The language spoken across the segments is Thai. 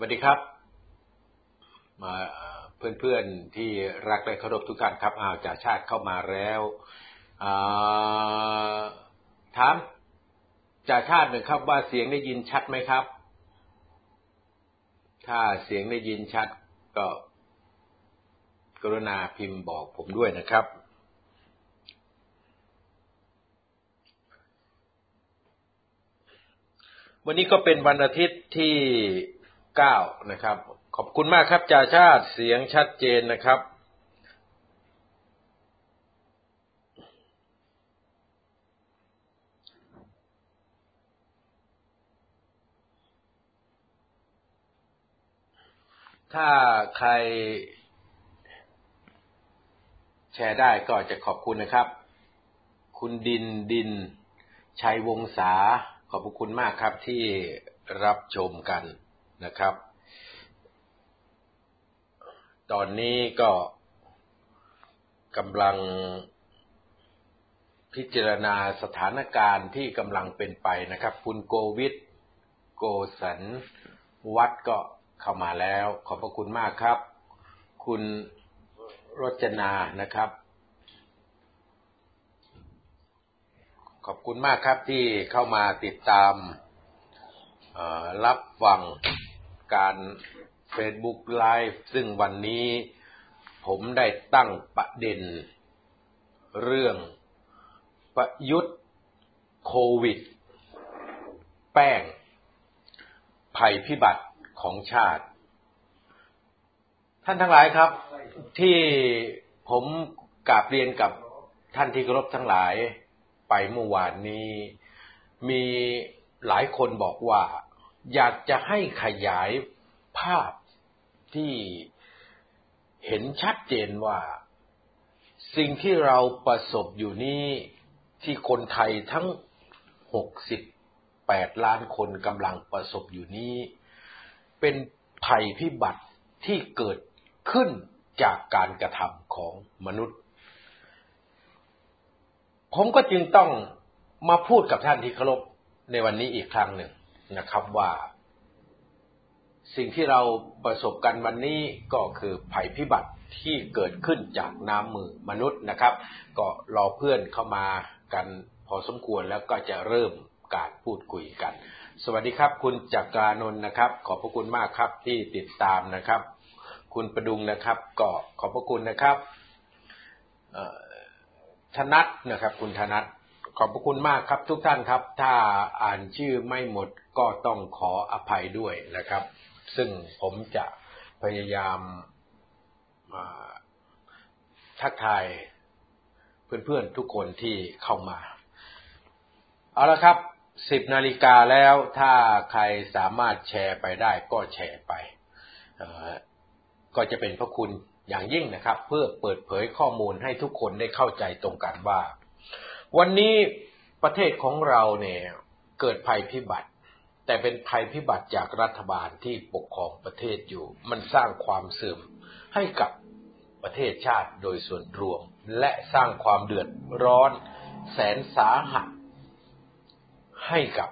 วัสดีครับ มาเพื่อนๆที่รักและเคารพทุกท่านครับอ้าวจ่าชาติเข้ามาแล้วถามจ่าชาติหนึ่งครับว่าเสียงได้ยินชัดไหมครับ ถ้าเสียงได้ยินชัดก็ กรุณาพิมพ์บอกผมด้วยนะครับวันนี้ก็เป็นวันอาทิตย์ที่ เก้านะครับ ขอบคุณมากครับจ่าชาติเสียงชัดเจนนะครับถ้าใครแชร์ได้ก็จะขอบคุณนะครับ คุณดินดินชัยวงศาขอบคุณมากครับที่รับชมกัน นะครับ ตอนนี้ก็กำลังพิจารณาสถานการณ์ที่กำลังเป็นไปนะครับ คุณโกวิทโกสันวัดก็เข้ามาแล้ว ขอบพระคุณมากครับ คุณรจนานะครับ ขอบคุณมากครับที่เข้ามาติดตามรับฟัง การ Facebook Live ซึ่งวันนี้ผมได้ตั้งประเด็น เรื่องประยุทธ์โควิด แป้ง ภัยพิบัติของชาติ ท่านทั้งหลายครับ ที่ผมกราบเรียนกับท่านที่เคารพทั้งหลายไปเมื่อวานนี้ มีหลายคนบอกว่า อยากจะให้ขยายภาพที่เห็นชัดเจนว่า สิ่งที่เราประสบอยู่นี้ที่คนไทยทั้ง 68 ล้านคนกำลังประสบอยู่นี้ เป็นภัยพิบัติที่เกิดขึ้นจากการกระทำของมนุษย์ ผมก็จึงต้องมาพูดกับท่านที่เคารพในวันนี้อีกครั้งหนึ่ง นะครับว่า สิ่งที่เราประสบกันวันนี้ก็คือภัยพิบัติที่เกิดขึ้นจากน้ำมือมนุษย์นะครับ ก็รอเพื่อนเข้ามากันพอสมควรแล้วก็จะเริ่มการพูดคุยกัน สวัสดีครับ คุณจักรานนท์นะครับ ขอบพระคุณมากครับที่ติดตามนะครับ คุณประดุงนะครับ ก็ขอบพระคุณนะครับธนัทนะครับ คุณธนัทขอบพระคุณมากครับทุกท่านครับ ถ้าอ่านชื่อไม่หมด ก็ต้องขออภัยด้วยนะครับ ซึ่งผมจะพยายามทักทายเพื่อนๆทุกคนที่เข้ามา เอาละครับสิบนาฬิกาแล้วถ้าใครสามารถแชร์ไปได้ก็แชร์ไป ก็จะเป็นพระคุณอย่างยิ่งนะครับ เพื่อเปิดเผยข้อมูลให้ทุกคนได้เข้าใจตรงกันว่า วันนี้ประเทศของเราเนี่ยเกิดภัยพิบัติ แต่เป็นภัยพิบัติจากรัฐบาลที่ปกครองประเทศอยู่ มันสร้างความเสื่อมให้กับประเทศชาติโดยส่วนรวม และสร้างความเดือดร้อน แสนสาหัส ให้กับ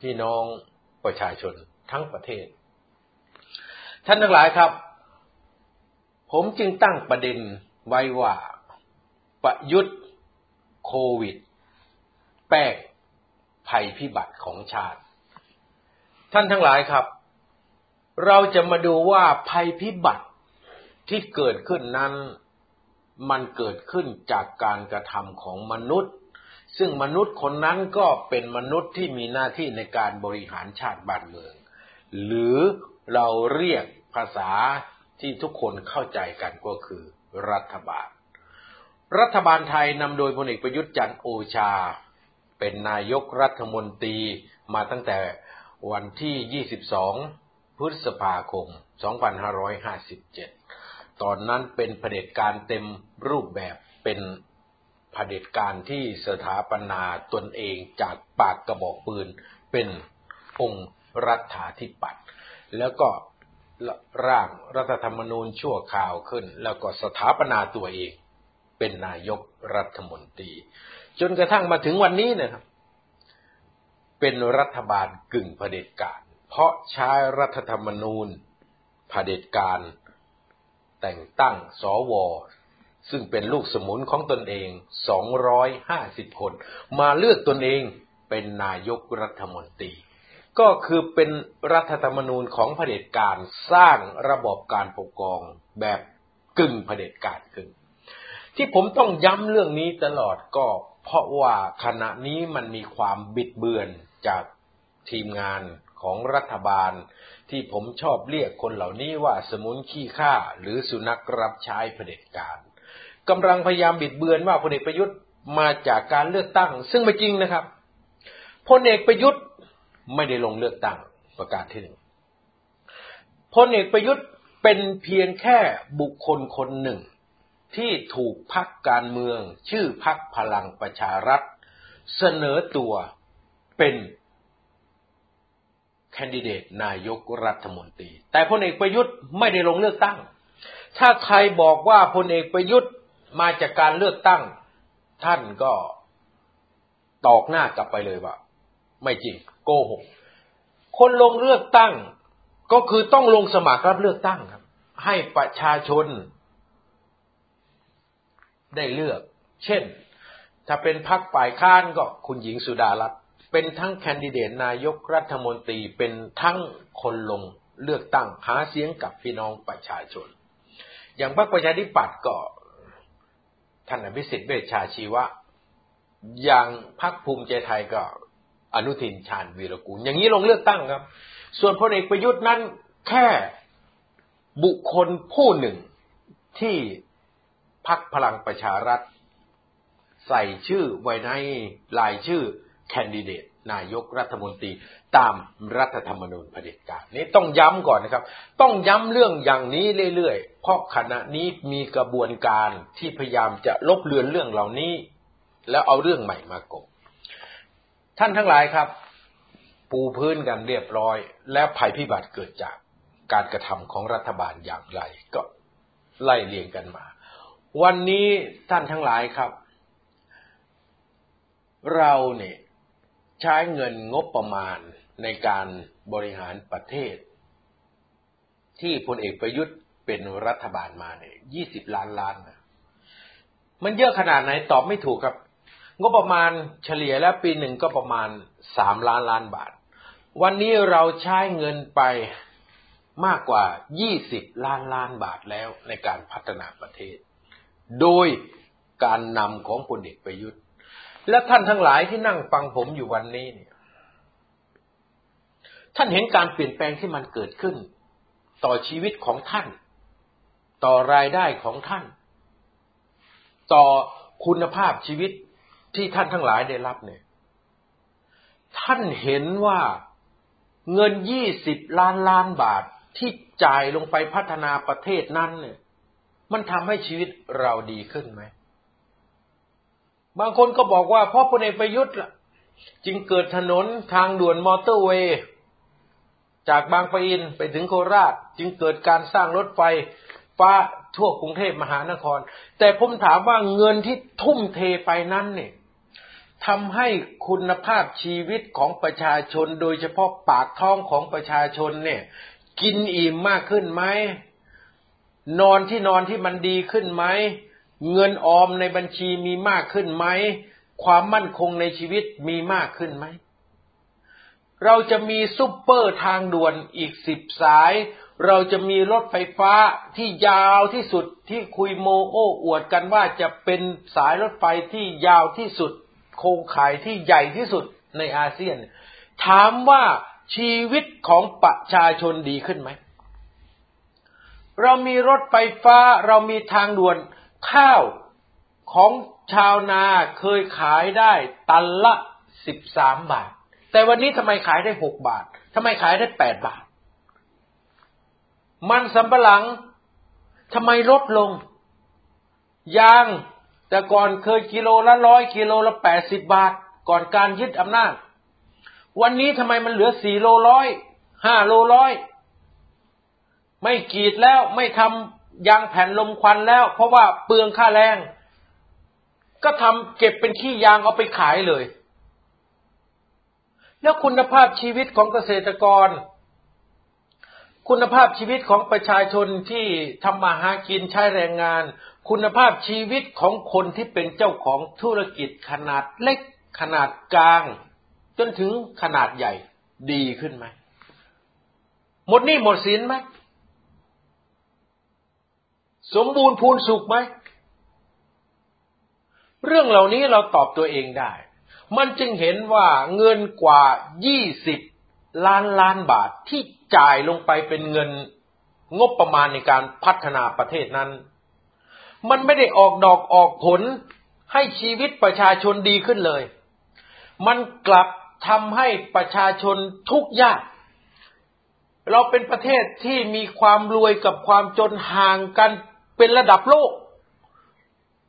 พี่น้องประชาชนทั้งประเทศ ท่านทั้งหลายครับ ผมจึงตั้งประเด็นไว้ว่า ประยุทธ์โควิด แป้ง ภัยพิบัติของชาติ ท่านทั้งหลายครับ เราจะมาดูว่าภัยพิบัติที่เกิดขึ้นนั้น มันเกิดขึ้นจากการกระทำของมนุษย์ ซึ่งมนุษย์คนนั้นก็เป็นมนุษย์ที่มีหน้าที่ในการบริหารชาติบ้านเมือง หรือเราเรียกภาษาที่ทุกคนเข้าใจกันก็คือรัฐบาล รัฐบาลไทยนำโดยพลเอกประยุทธ์จันทร์โอชา เป็นนายกรัฐมนตรีมาตั้งแต่วันที่ 22 พฤษภาคม 2557 ตอนนั้นเป็นเผด็จการเต็มรูปแบบเป็นเผด็จการที่สถาปนาตนเองจากปากกระบอกปืนเป็นองค์รัฐาธิปัตย์แล้วก็ร่างรัฐธรรมนูญชั่วคราวขึ้น แล้วก็สถาปนาตัวเองเป็นนายกรัฐมนตรี จนกระทั่งมาถึงวันนี้นะครับ เป็นรัฐบาลกึ่งเผด็จการ เพราะใช้รัฐธรรมนูญเผด็จการ แต่งตั้งสวซึ่งเป็นลูกสมุนของตนเอง 250 คน มาเลือกตนเองเป็นนายกรัฐมนตรี ก็คือเป็นรัฐธรรมนูญของเผด็จการสร้างระบบการปกครองแบบกึ่งเผด็จการกึ่งที่ผมต้องย้ำเรื่องนี้ตลอดก็ เพราะว่าขณะนี้มันมีความบิดเบือนจากทีมงานของรัฐบาล ที่ผมชอบเรียกคนเหล่านี้ว่าสมุนขี้ข้าหรือสุนัขรับใช้เผด็จการกำลังพยายามบิดเบือนว่าพลเอกประยุทธ์มาจากการเลือกตั้ง ซึ่งไม่จริงนะครับพลเอกประยุทธ์ไม่ได้ลงเลือกตั้งประกาศที่หนึ่งพลเอกประยุทธ์เป็นเพียงแค่บุคคลคนหนึ่ง ที่ถูกพักการเมือง ชื่อพักพลังประชารัฐ เสนอตัวเป็นแคนดิเดตนายกรัฐมนตรี แต่พลเอกประยุทธ์ไม่ได้ลงเลือกตั้ง ถ้าใครบอกว่าพลเอกประยุทธ์มาจากการเลือกตั้ง ท่านก็ตอกหน้ากลับไปเลยว่า ไม่จริงโกหก คนลงเลือกตั้งก็คือต้องลงสมัครรับเลือกตั้งครับ ให้ประชาชน ได้เลือก เช่น ถ้าเป็นพักฝ่ายค้านก็คุณหญิงสุดารัตน์เป็นทั้งแคนดิเดตนายกรัฐมนตรีเป็นทั้งคนลงเลือกตั้งหาเสียงกับพี่น้องประชาชน อย่างพรรคประชาธิปัตย์ก็ท่านอภิสิทธิ์เวชชาชีวะ อย่างพรรคภูมิใจไทยก็อนุทินชาญวีรกูล อย่างนี้ลงเลือกตั้งครับ ส่วนพลเอกประยุทธ์นั้นแค่บุคคลผู้หนึ่งที่ พรรคพลังประชารัฐ ใส่ชื่อไว้ในลายชื่อแคนดิเดตนายกรัฐมนตรีตามรัฐธรรมนูญเผด็จการนี้ต้องย้ำก่อนนะครับ ต้องย้ำเรื่องอย่างนี้เรื่อยๆ เพราะขณะนี้มีกระบวนการที่พยายามจะลบเลือนเรื่องเหล่านี้ แล้วเอาเรื่องใหม่มากบท่านทั้งหลายครับ ปูพื้นกันเรียบร้อย แล้วภัยพิบัติเกิดจากการกระทำของรัฐบาลอย่างไรก็ไล่เรียงกันมา วันนี้ท่านทั้งหลายครับ เราเนี่ยใช้เงินงบประมาณในการบริหารประเทศ ที่พลเอกประยุทธ์เป็นรัฐบาลมาเนี่ยยี่สิบล้านล้านนะมันเยอะขนาดไหนตอบไม่ถูกครับ งบประมาณเฉลี่ยแล้วปีหนึ่งก็ประมาณสามล้านล้านบาท วันนี้เราใช้เงินไปมากกว่ายี่สิบล้านล้านบาทแล้วในการพัฒนาประเทศ โดยการนำของพลเอกประยุทธ์ และท่านทั้งหลายที่นั่งฟังผมอยู่วันนี้เนี่ย ท่านเห็นการเปลี่ยนแปลงที่มันเกิดขึ้น ต่อชีวิตของท่าน ต่อรายได้ของท่าน ต่อคุณภาพชีวิตที่ท่านทั้งหลายได้รับเนี่ย ท่านเห็นว่าเงินยี่สิบล้านล้านบาทที่จ่ายลงไปพัฒนาประเทศนั้นเนี่ย มันทำให้ชีวิตเราดีขึ้นไหม บางคนก็บอกว่าเพราะพลเอกประยุทธ์ล่ะ จึงเกิดถนนทางด่วนมอเตอร์เวย์ จากบางปะอินไปถึงโคราช จึงเกิดการสร้างรถไฟฟ้าทั่วกรุงเทพมหานคร แต่ผมถามว่าเงินที่ทุ่มเทไปนั้นเนี่ยทำให้คุณภาพชีวิตของประชาชน โดยเฉพาะปากท้องของประชาชนเนี่ย กินอิ่มมากขึ้นไหม นอนที่นอนที่มันดีขึ้นไหม เงินออมในบัญชีมีมากขึ้นไหม ความมั่นคงในชีวิตมีมากขึ้นไหม เราจะมีซุปเปอร์ทางด่วนอีกสิบสาย เราจะมีรถไฟฟ้าที่ยาวที่สุดที่คุยโมโอ้อวดกันว่าจะเป็นสายรถไฟที่ยาวที่สุด โครงข่ายที่ใหญ่ที่สุดในอาเซียน ถามว่าชีวิตของประชาชนดีขึ้นไหม เรามีรถไฟฟ้า เรามีทางด่วนข้าวของชาวนาเคยขายได้ตันละสิบสามบาท แต่วันนี้ทำไมขายได้หกบาททำไมขายได้แปดบาท มันสำปะหลังทำไมลดลง ยาง แต่ก่อนเคยกิโลละร้อยกิโลละแปดสิบบาท ก่อนการยึดอำนาจ วันนี้ทำไมมันเหลือสี่โลร้อยห้าโลร้อย ไม่กีดแล้วไม่ทำยางแผ่นลมควันแล้ว เพราะว่าเปลืองค่าแรง ก็ทำเก็บเป็นขี้ยางเอาไปขายเลย แล้วคุณภาพชีวิตของเกษตรกร คุณภาพชีวิตของประชาชนที่ทำมาหากินใช้แรงงาน คุณภาพชีวิตของคนที่เป็นเจ้าของธุรกิจขนาดเล็กขนาดกลาง จนถึงขนาดใหญ่ดีขึ้นไหมหมดหนี้หมดสินไหม สมบูรณ์พูนสุขไหม เรื่องเหล่านี้เราตอบตัวเองได้ มันจึงเห็นว่าเงินกว่า 20 ล้านล้านบาทที่จ่ายลงไปเป็นเงินงบประมาณในการพัฒนาประเทศนั้น มันไม่ได้ออกดอกออกผลให้ชีวิตประชาชนดีขึ้นเลย มันกลับทำให้ประชาชนทุกข์ยาก เราเป็นประเทศที่มีความรวยกับความจนห่างกัน เป็นระดับโลก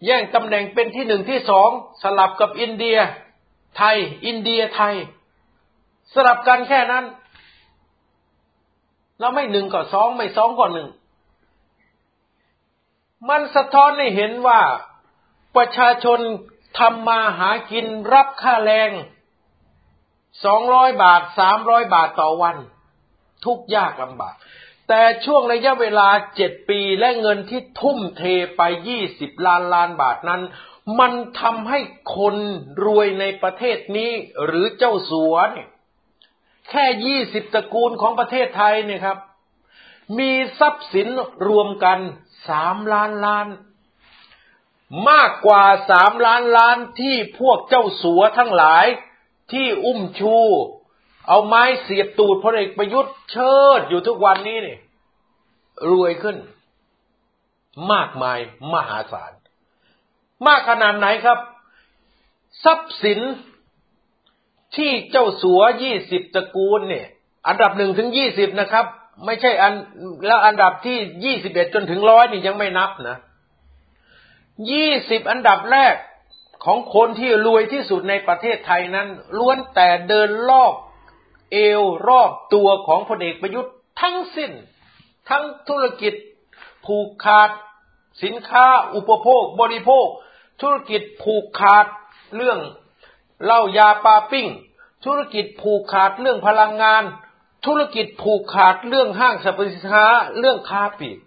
แย่งตำแหน่งเป็นที่หนึ่งที่สองสลับกับอินเดีย ไทย อินเดียไทย สลับกันแค่นั้นเราไม่หนึ่งก็สองไม่สองก็หนึ่งมันสะท้อนให้เห็นว่าประชาชนทำมาหากินรับค่าแรงสองร้อยบาทสามร้อยบาทต่อวัน ทุกยากลำบาก แต่ช่วงระยะเวลาเจ็ดปีและเงินที่ทุ่มเทไปยี่สิบล้านล้านบาทนั้น มันทำให้คนรวยในประเทศนี้หรือเจ้าสัวเนี่ยแค่ยี่สิบตระกูลของประเทศไทยเนี่ยครับ มีทรัพย์สินรวมกันสามล้านล้าน มากกว่าสามล้านล้านที่พวกเจ้าสัวทั้งหลายที่อุ้มชู เอาไม้เสียบตูดพลเอกประยุทธ์เชิดอยู่ทุกวันนี้นี่รวยขึ้น มากมายมหาศาล มากขนาดไหนครับ ทรัพย์สินที่เจ้าสัวยี่สิบตระกูลเนี่ย อันดับหนึ่งถึงยี่สิบนะครับ ไม่ใช่อันแล้วอันดับที่ยี่สิบเอ็ดจนถึงร้อยนี่ยังไม่นับนะยี่สิบอันดับแรกของคนที่รวยที่สุดในประเทศไทยนั้นล้วนแต่เดินรอบ เอวรอบตัวของพลเอกประยุทธ์ทั้งสิ้น ทั้งธุรกิจผูกขาด สินค้าอุปโภคบริโภค ธุรกิจผูกขาดเรื่องเหล้ายาปาปิ้ง ธุรกิจผูกขาดเรื่องพลังงาน ธุรกิจผูกขาดเรื่องห้างสรรพสินค้าเรื่องค้าปลีก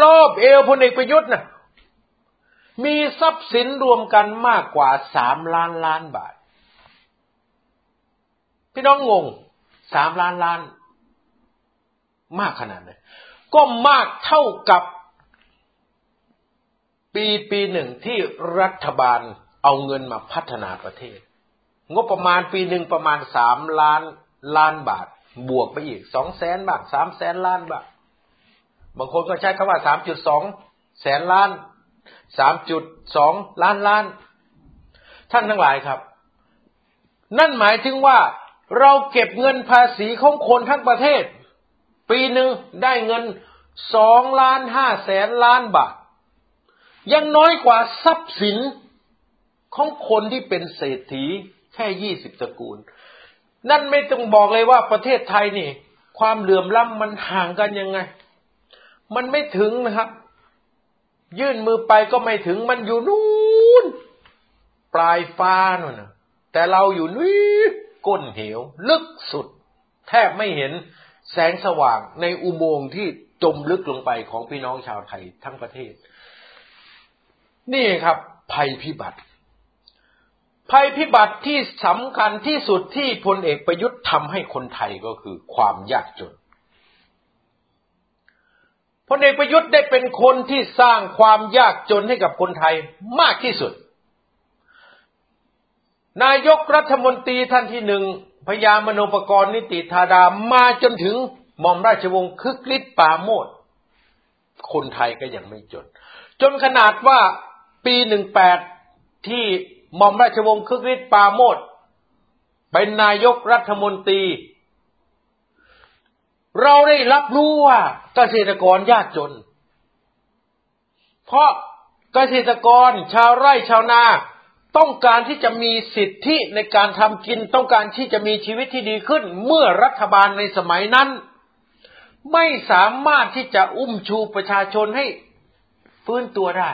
รอบเอวพลเอกประยุทธ์นะมีทรัพย์สินรวมกันมากกว่าสามล้านล้านบาท พี่น้องงงสามล้านล้าน มากขนาดไหนก็มากเท่ากับปีปีหนึ่งที่รัฐบาลเอาเงินมาพัฒนาประเทศ งบประมาณปีหนึ่งประมาณสามล้านล้านบาท บวกไปอีกสองแสนบาทสามแสนล้านบาท บางคนก็ใช้คำว่าสามจุดสองแสนล้านสามจุดสองล้านล้าน ท่านทั้งหลายครับ นั่นหมายถึงว่า เราเก็บเงินภาษีของคนทั้งประเทศ ปีหนึ่งได้เงินสองล้านห้าแสนล้านบาท ยังน้อยกว่าทรัพย์สินของคนที่เป็นเศรษฐีแค่ยี่สิบตระกูล นั่นไม่ต้องบอกเลยว่าประเทศไทยนี่ ความเหลื่อมล้ำมันห่างกันยังไง มันไม่ถึงนะครับ ยื่นมือไปก็ไม่ถึงมันอยู่นู้นปลายฟ้านู่นนะแต่เราอยู่นี่ ก้นเหว ลึกสุด แทบไม่เห็นแสงสว่างในอุโมงค์ที่จมลึกลงไปของพี่น้องชาวไทยทั้งประเทศ นี่ครับ ภัยพิบัติ ภัยพิบัติที่สำคัญที่สุดที่พลเอกประยุทธ์ทำให้คนไทยก็คือความยากจนพลเอกประยุทธ์ได้เป็นคนที่สร้างความยากจนให้กับคนไทยมากที่สุด นายกรัฐมนตรีท่านที่หนึ่งพญามโนปกรณ์นิติธาดามาจนถึงหม่อมราชวงศ์คึกฤทธิ์ปาโมดคนไทยก็ยังไม่จน จนขนาดว่าปีหนึ่งแปดที่หม่อมราชวงศ์คึกฤทธิ์ปาโมดเป็นนายกรัฐมนตรี เราได้รับรู้ว่าเกษตรกรยากจน เพราะเกษตรกรชาวไร่ชาวนา ต้องการที่จะมีสิทธิในการทำกิน ต้องการที่จะมีชีวิตที่ดีขึ้น เมื่อรัฐบาลในสมัยนั้น ไม่สามารถที่จะอุ้มชูประชาชนให้ฟื้นตัวได้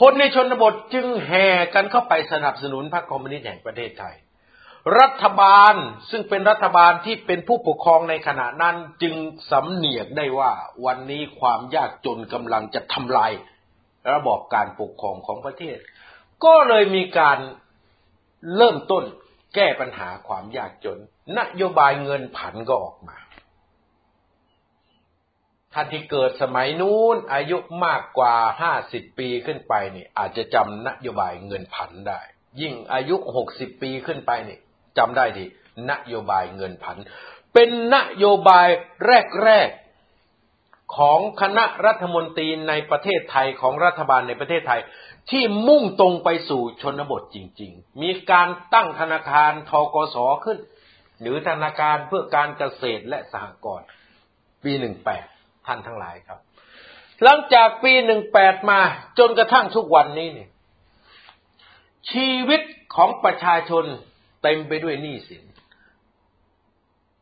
คนในชนบทจึงแห่กันเข้าไปสนับสนุนพรรคคอมมิวนิสต์แห่งประเทศไทย รัฐบาลซึ่งเป็นรัฐบาลที่เป็นผู้ปกครองในขณะนั้นจึงสำเนียกได้ว่าวันนี้ความยากจนกำลังจะทำลายระบอบการปกครองของประเทศ ก็เลยมีการเริ่มต้นแก้ปัญหาความยากจน นโยบายเงินผันก็ออกมาท่านที่เกิดสมัยนู้นอายุมากกว่าห้าสิบปีขึ้นไปนี่อาจจะจำนโยบายเงินผันได้ ยิ่งอายุหกสิบปีขึ้นไปนี่จำได้ดีนโยบายเงินผัน เป็นนโยบายแรกๆของคณะรัฐมนตรีในประเทศไทยของรัฐบาลในประเทศไทย ที่มุ่งตรงไปสู่ชนบทจริง ๆ มีการตั้งธนาคารทกสขึ้น หรือธนาคารเพื่อการเกษตรและสหกรณ์ปีหนึ่งแปดท่านทั้งหลายครับ หลังจากปีหนึ่งแปดมาจนกระทั่งทุกวันนี้เนี่ยชีวิตของประชาชนเต็มไปด้วยหนี้สิน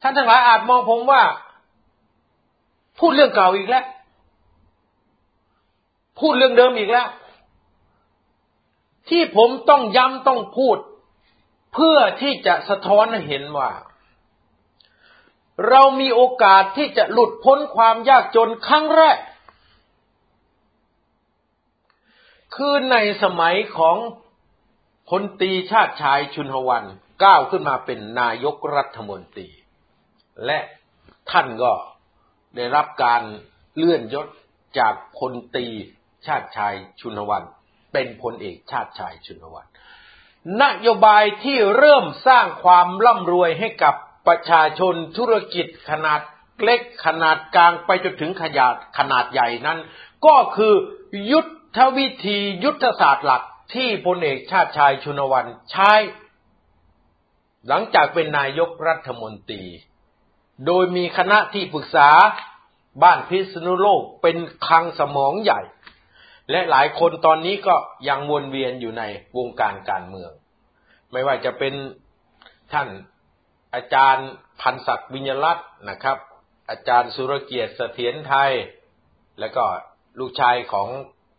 ท่านทั้งหลายอาจมองผมว่า พูดเรื่องเก่าอีกแล้ว พูดเรื่องเดิมอีกแล้ว ที่ผมต้องย้ำต้องพูด เพื่อที่จะสะท้อนเห็นว่า เรามีโอกาสที่จะหลุดพ้นความยากจนครั้งแรก คือในสมัยของพลตีชาติชายชุนหวันก้าวขึ้นมาเป็นนายกรัฐมนตรี และท่านก็ได้รับการเลื่อนยศจากพลตีชาติชายชุนหวัน เป็นพลเอกชาติชายชุนวันนโยบายที่เริ่มสร้างความร่ำรวยให้กับประชาชนธุรกิจขนาดเล็กขนาดกลางไปจนถึงขนาดขนาดใหญ่นั้น ก็คือยุทธวิธียุทธศาสตร์หลักที่พลเอกชาติชายชุนวันใช้ หลังจากเป็นนายกรัฐมนตรี โดยมีคณะที่ปรึกษาบ้านพิษณุโลกเป็นคลังสมองใหญ่ และหลายคนตอนนี้ก็ยังวนเวียนอยู่ในวงการการเมือง ไม่ว่าจะเป็นท่านอาจารย์พันศักดิ์วิญญรัตน์นะครับ อาจารย์สุรเกียรติเสถียรไทย แล้วก็ลูกชายของ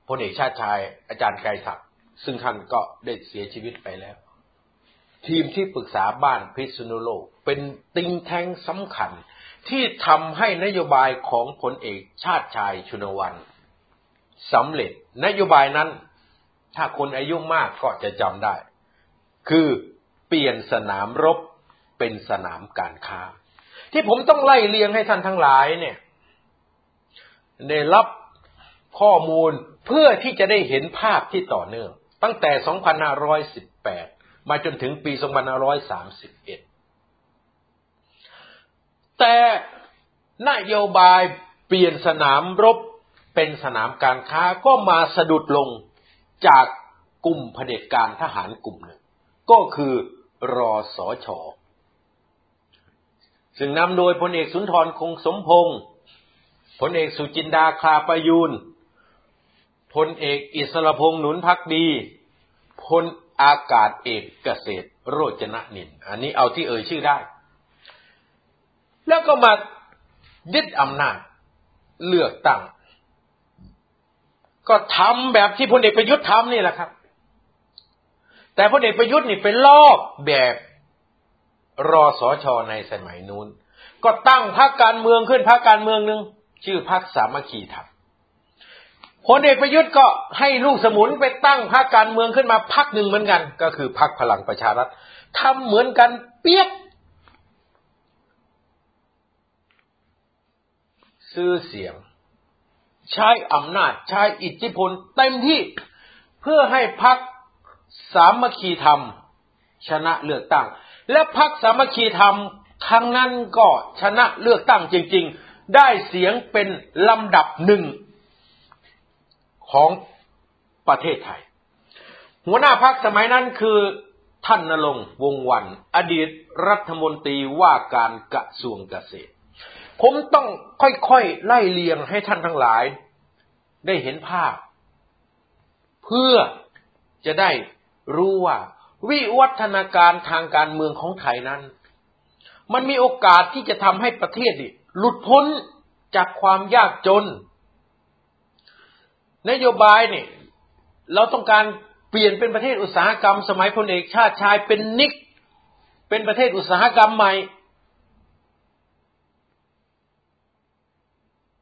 พลเอกชาติชาย อาจารย์ไกรศักดิ์ซึ่งท่านก็ได้เสียชีวิตไปแล้ว ทีมที่ปรึกษาบ้านพิษณุโลก เป็นติงแทงสำคัญที่ทำให้นโยบายของพลเอกชาติชายชุนวัน สำเร็จ นโยบายนั้น ถ้าคนอายุมากก็จะจำได้ คือเปลี่ยนสนามรบเป็นสนามการค้า ที่ผมต้องไล่เลียงให้ท่านทั้งหลายเนี่ยได้รับข้อมูลเพื่อที่จะได้เห็นภาพที่ต่อเนื่อง ตั้งแต่ 2518 มาจนถึงปี 2531 แต่นโยบายเปลี่ยนสนามรบ เป็นสนามการค้าก็มาสะดุดลงจากกลุ่มเผด็จการทหารกลุ่มหนึ่ง ก็คือรอสอชอซึ่งนำโดยพลเอกสุนทรคงสมพงศ์พลเอกสุจินดาคาประยูนพลเอกอิสระพงศ์หนุนพักดี พลอากาศเอกเกษตรโรจนะนิน อันนี้เอาที่เอ่ยชื่อได้ แล้วก็มายึดอำนาจเลือกตั้ง ก็ทำแบบที่พลเอกประยุทธ์ทำนี่แหละครับ แต่พลเอกประยุทธ์นี่เป็นลอกแบบรอสอชอในสมัยนู้น ก็ตั้งพรรคการเมืองขึ้นพรรคการเมืองหนึ่งชื่อพรรคสามัคคีธรรมพลเอกประยุทธ์ก็ให้ลูกสมุนไปตั้งพรรคการเมืองขึ้นมาพรรคหนึ่งเหมือนกัน ก็คือพรรคพลังประชารัฐทำเหมือนกันเปียกซื้อเสียง ใช้อำนาจใช้อิทธิพลเต็มที่เพื่อให้พรรคสามัคคีธรรม ชนะเลือกตั้ง และพรรคสามัคคีธรรมครั้งนั้นก็ชนะเลือกตั้งจริง ๆ ได้เสียงเป็นลำดับหนึ่งของประเทศไทย หัวหน้าพรรคสมัยนั้นคือท่านนรงวงวัน อดีตรัฐมนตรีว่าการกระทรวงเกษตร ผมต้องค่อยๆไล่เลียงให้ท่านทั้งหลาย ได้เห็นภาพ เพื่อจะได้รู้ว่า วิวัฒนาการทางการเมืองของไทยนั้น มันมีโอกาสที่จะทำให้ประเทศหลุดพ้นจากความยากจน นโยบายเนี่ยเราต้องการเปลี่ยนเป็นประเทศอุตสาหกรรม สมัยพลเอกชาติชายเป็นนิก เป็นประเทศอุตสาหกรรมใหม่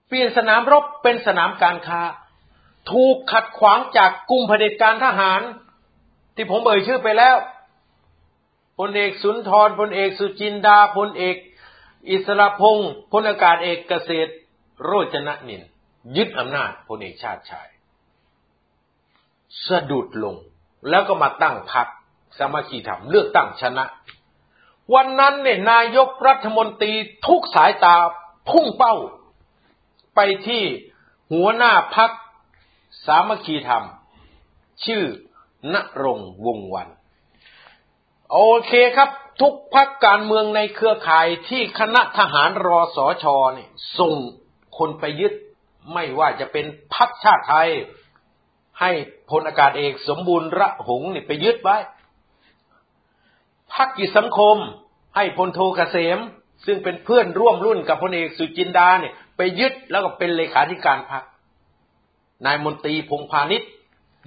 เปลี่ยนสนามรบเป็นสนามการค้า ถูกขัดขวางจากกลุ่มเผด็จการทหาร ที่ผมเอ่ยชื่อไปแล้วพลเอกสุนทรพลเอกสุจินดาพลเอก อิสระพงศ์พลอากาศเอกเกษตร โรจนนิน ยึดอำนาจพลเอกชาติชาย สะดุดลงแล้วก็มาตั้งพรรคสามัคคีธรรมเลือกตั้งชนะ วันนั้นเนี่ยนายกรัฐมนตรีทุกสายตาพุ่งเป้า ไปที่หัวหน้าพักสามัคคีธรรม ชื่อนรงวงวัน โอเคครับ ทุกพักการเมืองในเครือข่ายที่คณะทหารรอสอชอเนี่ยส่งคนไปยึดไม่ว่าจะเป็นพักชาติไทย ให้พลอากาศเอกสมบูรณ์ระหงนี่ไปยึดไว้พักกิจสังคมให้พลโทเกษม ซึ่งเป็นเพื่อนร่วมรุ่นกับพลเอกสุจินดาเนี่ย ไปยึดแล้วก็เป็นเลขาธิการพักนายมนตรีพงพาณิชย์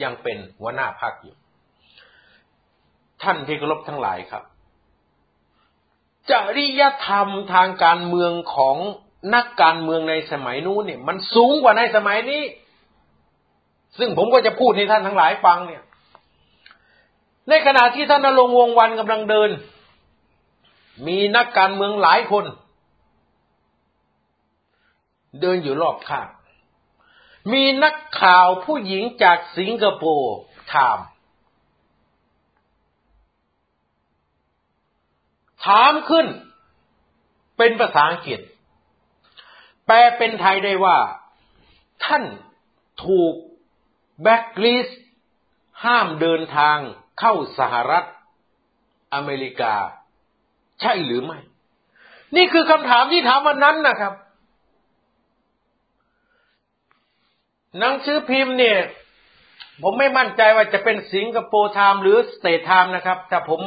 ยังเป็นหัวหน้าพักอยู่ ท่านที่เคารพทั้งหลายครับ จริยธรรมทางการเมืองของนักการเมืองในสมัยนู้นเนี่ย มันสูงกว่าในสมัยนี้ ซึ่งผมก็จะพูดให้ท่านทั้งหลายฟังเนี่ย ในขณะที่ท่านนรงวงวันกำลังเดิน มีนักการเมืองหลายคน เดินอยู่รอบข้าง มีนักข่าวผู้หญิงจากสิงคโปร์ถาม ถามขึ้น เป็นภาษาอังกฤษ แปลเป็นไทยได้ว่า ท่านถูกแบ็กลิสห้ามเดินทางเข้าสหรัฐอเมริกา ใช่หรือไม่ นี่คือคำถามที่ถามวันนั้นนะครับ หนังสือพิมพ์เนี่ย ผมไม่มั่นใจว่าจะเป็น Singapore Times หรือ Straits Times นะครับ ถ้าผม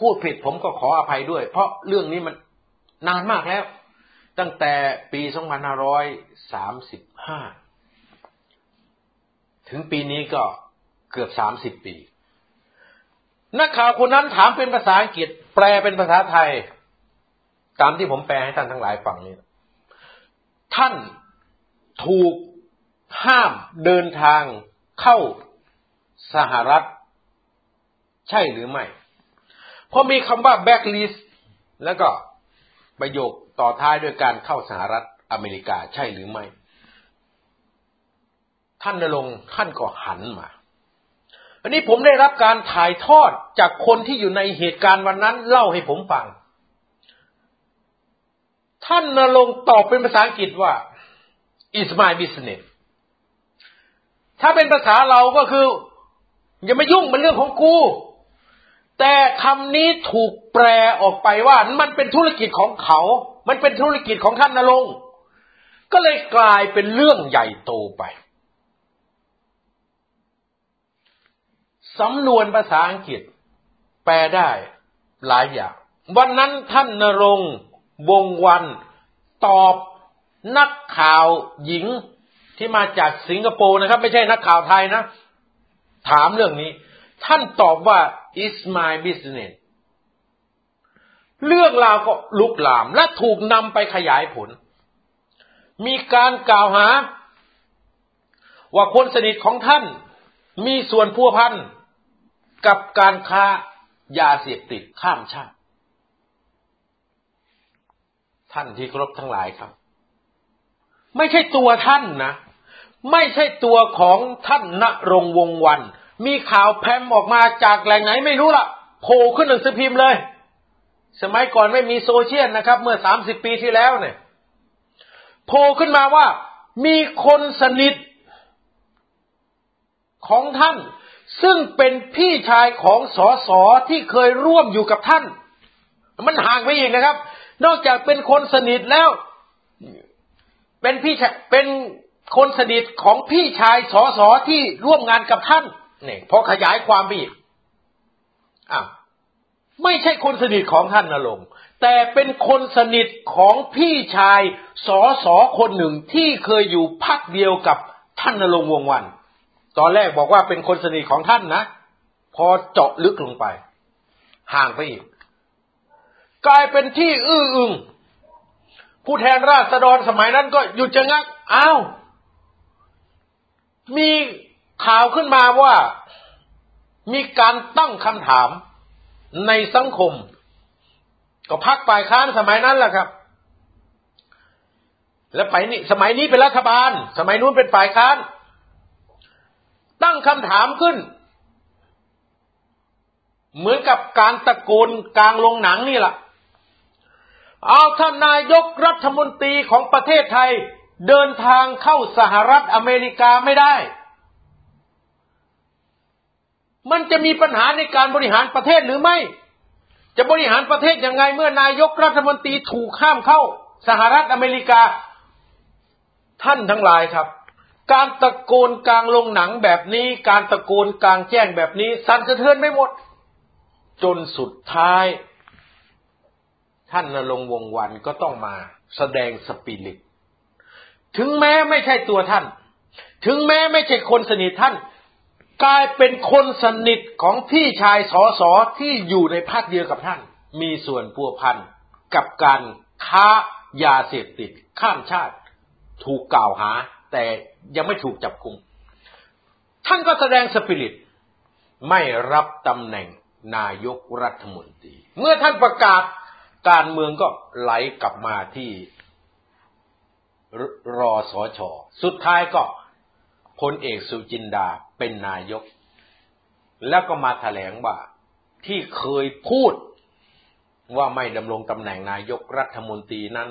พูดผิดผมก็ขออภัยด้วย เพราะเรื่องนี้มันนานมากแล้ว ตั้งแต่ปี 2535 ถึงปีนี้ก็เกือบ 30 ปี นักข่าวคนนั้นถามเป็นภาษาอังกฤษ แปลเป็นภาษาไทย ตามที่ผมแปลให้ท่านทั้งหลายฟังนี้ท่านถูก ห้ามเดินทางเข้าสหรัฐ ใช่หรือไม่พอมีคำว่า backlist แล้วก็ประโยคต่อท้ายด้วยการเข้าสหรัฐอเมริกาใช่หรือไม่ ท่านนรงท่านก็หันมาอันนี้ผมได้รับการถ่ายทอดจากคนที่อยู่ในเหตุการณ์วันนั้นเล่าให้ผมฟัง ท่านนรงตอบเป็นภาษาอังกฤษว่า is my business ถ้าเป็นภาษาเราก็คือ อย่ามายุ่งมันเรื่องของกู แต่คำนี้ถูกแปลออกไปว่ามันเป็นธุรกิจของเขา มันเป็นธุรกิจของท่านนรงก็เลยกลายเป็นเรื่องใหญ่โตไปสำนวนภาษาอังกฤษ แปลได้หลายอย่าง วันนั้นท่านนรงวงวัน ตอบนักข่าวหญิง ที่มาจากสิงคโปร์นะครับ ไม่ใช่นักข่าวไทยนะ ถามเรื่องนี้ ท่านตอบว่า is my business เรื่องราวก็ลุกลามและถูกนำไปขยายผล มีการกล่าวหา ว่าคนสนิทของท่านมีส่วนพัวพันกับการค้ายาเสพติดข้ามชาติ ท่านที่ครบทั้งหลายครับ ไม่ใช่ตัวท่านนะ ไม่ใช่ตัวของท่านณรงวงวัน มีข่าวแพมออกมาจากแหล่งไหนไม่รู้ล่ะโผล่ขึ้นหนังสือพิมพ์เลย สมัยก่อนไม่มีโซเชียลนะครับ เมื่อสามสิบปีที่แล้วเนี่ยโผล่ขึ้นมาว่า มีคนสนิทของท่าน ซึ่งเป็นพี่ชายของสอสอที่เคยร่วมอยู่กับท่าน มันห่างไปอีกนะครับ นอกจากเป็นคนสนิทแล้ว เป็นพี่เป็น คนสนิทของพี่ชายสอสอที่ร่วมงานกับท่านเนี่ยพอขยายความไปอีกอ้าวไม่ใช่คนสนิทของท่านนรงแต่เป็นคนสนิทของพี่ชายสอสอคนหนึ่งที่เคยอยู่พักเดียวกับท่านนรงวงวัน ตอนแรกบอกว่าเป็นคนสนิทของท่านนะ พอเจาะลึกลงไป ห่างไปอีก กลายเป็นที่อื้ออึงผู้แทนราษฎรสมัยนั้นก็หยุดจะงักอ้าว มีข่าวขึ้นมาว่า มีการตั้งคำถามในสังคม ก็พักฝ่ายค้านสมัยนั้นแหละครับ แล้วไปนี่สมัยนี้เป็นรัฐบาล สมัยนู้นเป็นฝ่ายค้าน ตั้งคำถามขึ้น เหมือนกับการตะโกนกลางโรงหนังนี่แหละเอาท่านนายกรัฐมนตรีของประเทศไทย เดินทางเข้าสหรัฐอเมริกาไม่ได้ มันจะมีปัญหาในการบริหารประเทศหรือไม่ จะบริหารประเทศยังไงเมื่อนายกรัฐมนตรีถูกห้ามเข้าสหรัฐอเมริกา ท่านทั้งหลายครับ การตะโกนกลางลงหนังแบบนี้ การตะโกนกลางแจ้งแบบนี้ สั่นสะเทือนไม่หมด จนสุดท้าย ท่านนรงวงวันก็ต้องมาแสดงสปิริต ถึงแม้ไม่ใช่ตัวท่าน ถึงแม้ไม่ใช่คนสนิทท่าน กลายเป็นคนสนิทของพี่ชายสอสอที่อยู่ในภาคเดียวกับท่าน มีส่วนพัวพันกับการค้ายาเสพติดข้ามชาติ ถูกกล่าวหา แต่ยังไม่ถูกจับกุม ท่านก็แสดงสปิริต ไม่รับตำแหน่งนายกรัฐมนตรี เมื่อท่านประกาศการเมืองก็ไหลกลับมาที่ รอสอชอสุดท้ายก็พลเอกสุจินดาเป็นนายก แล้วก็มาแถลงว่า ที่เคยพูดว่าไม่ดำรงตำแหน่งนายกรัฐมนตรีนั้น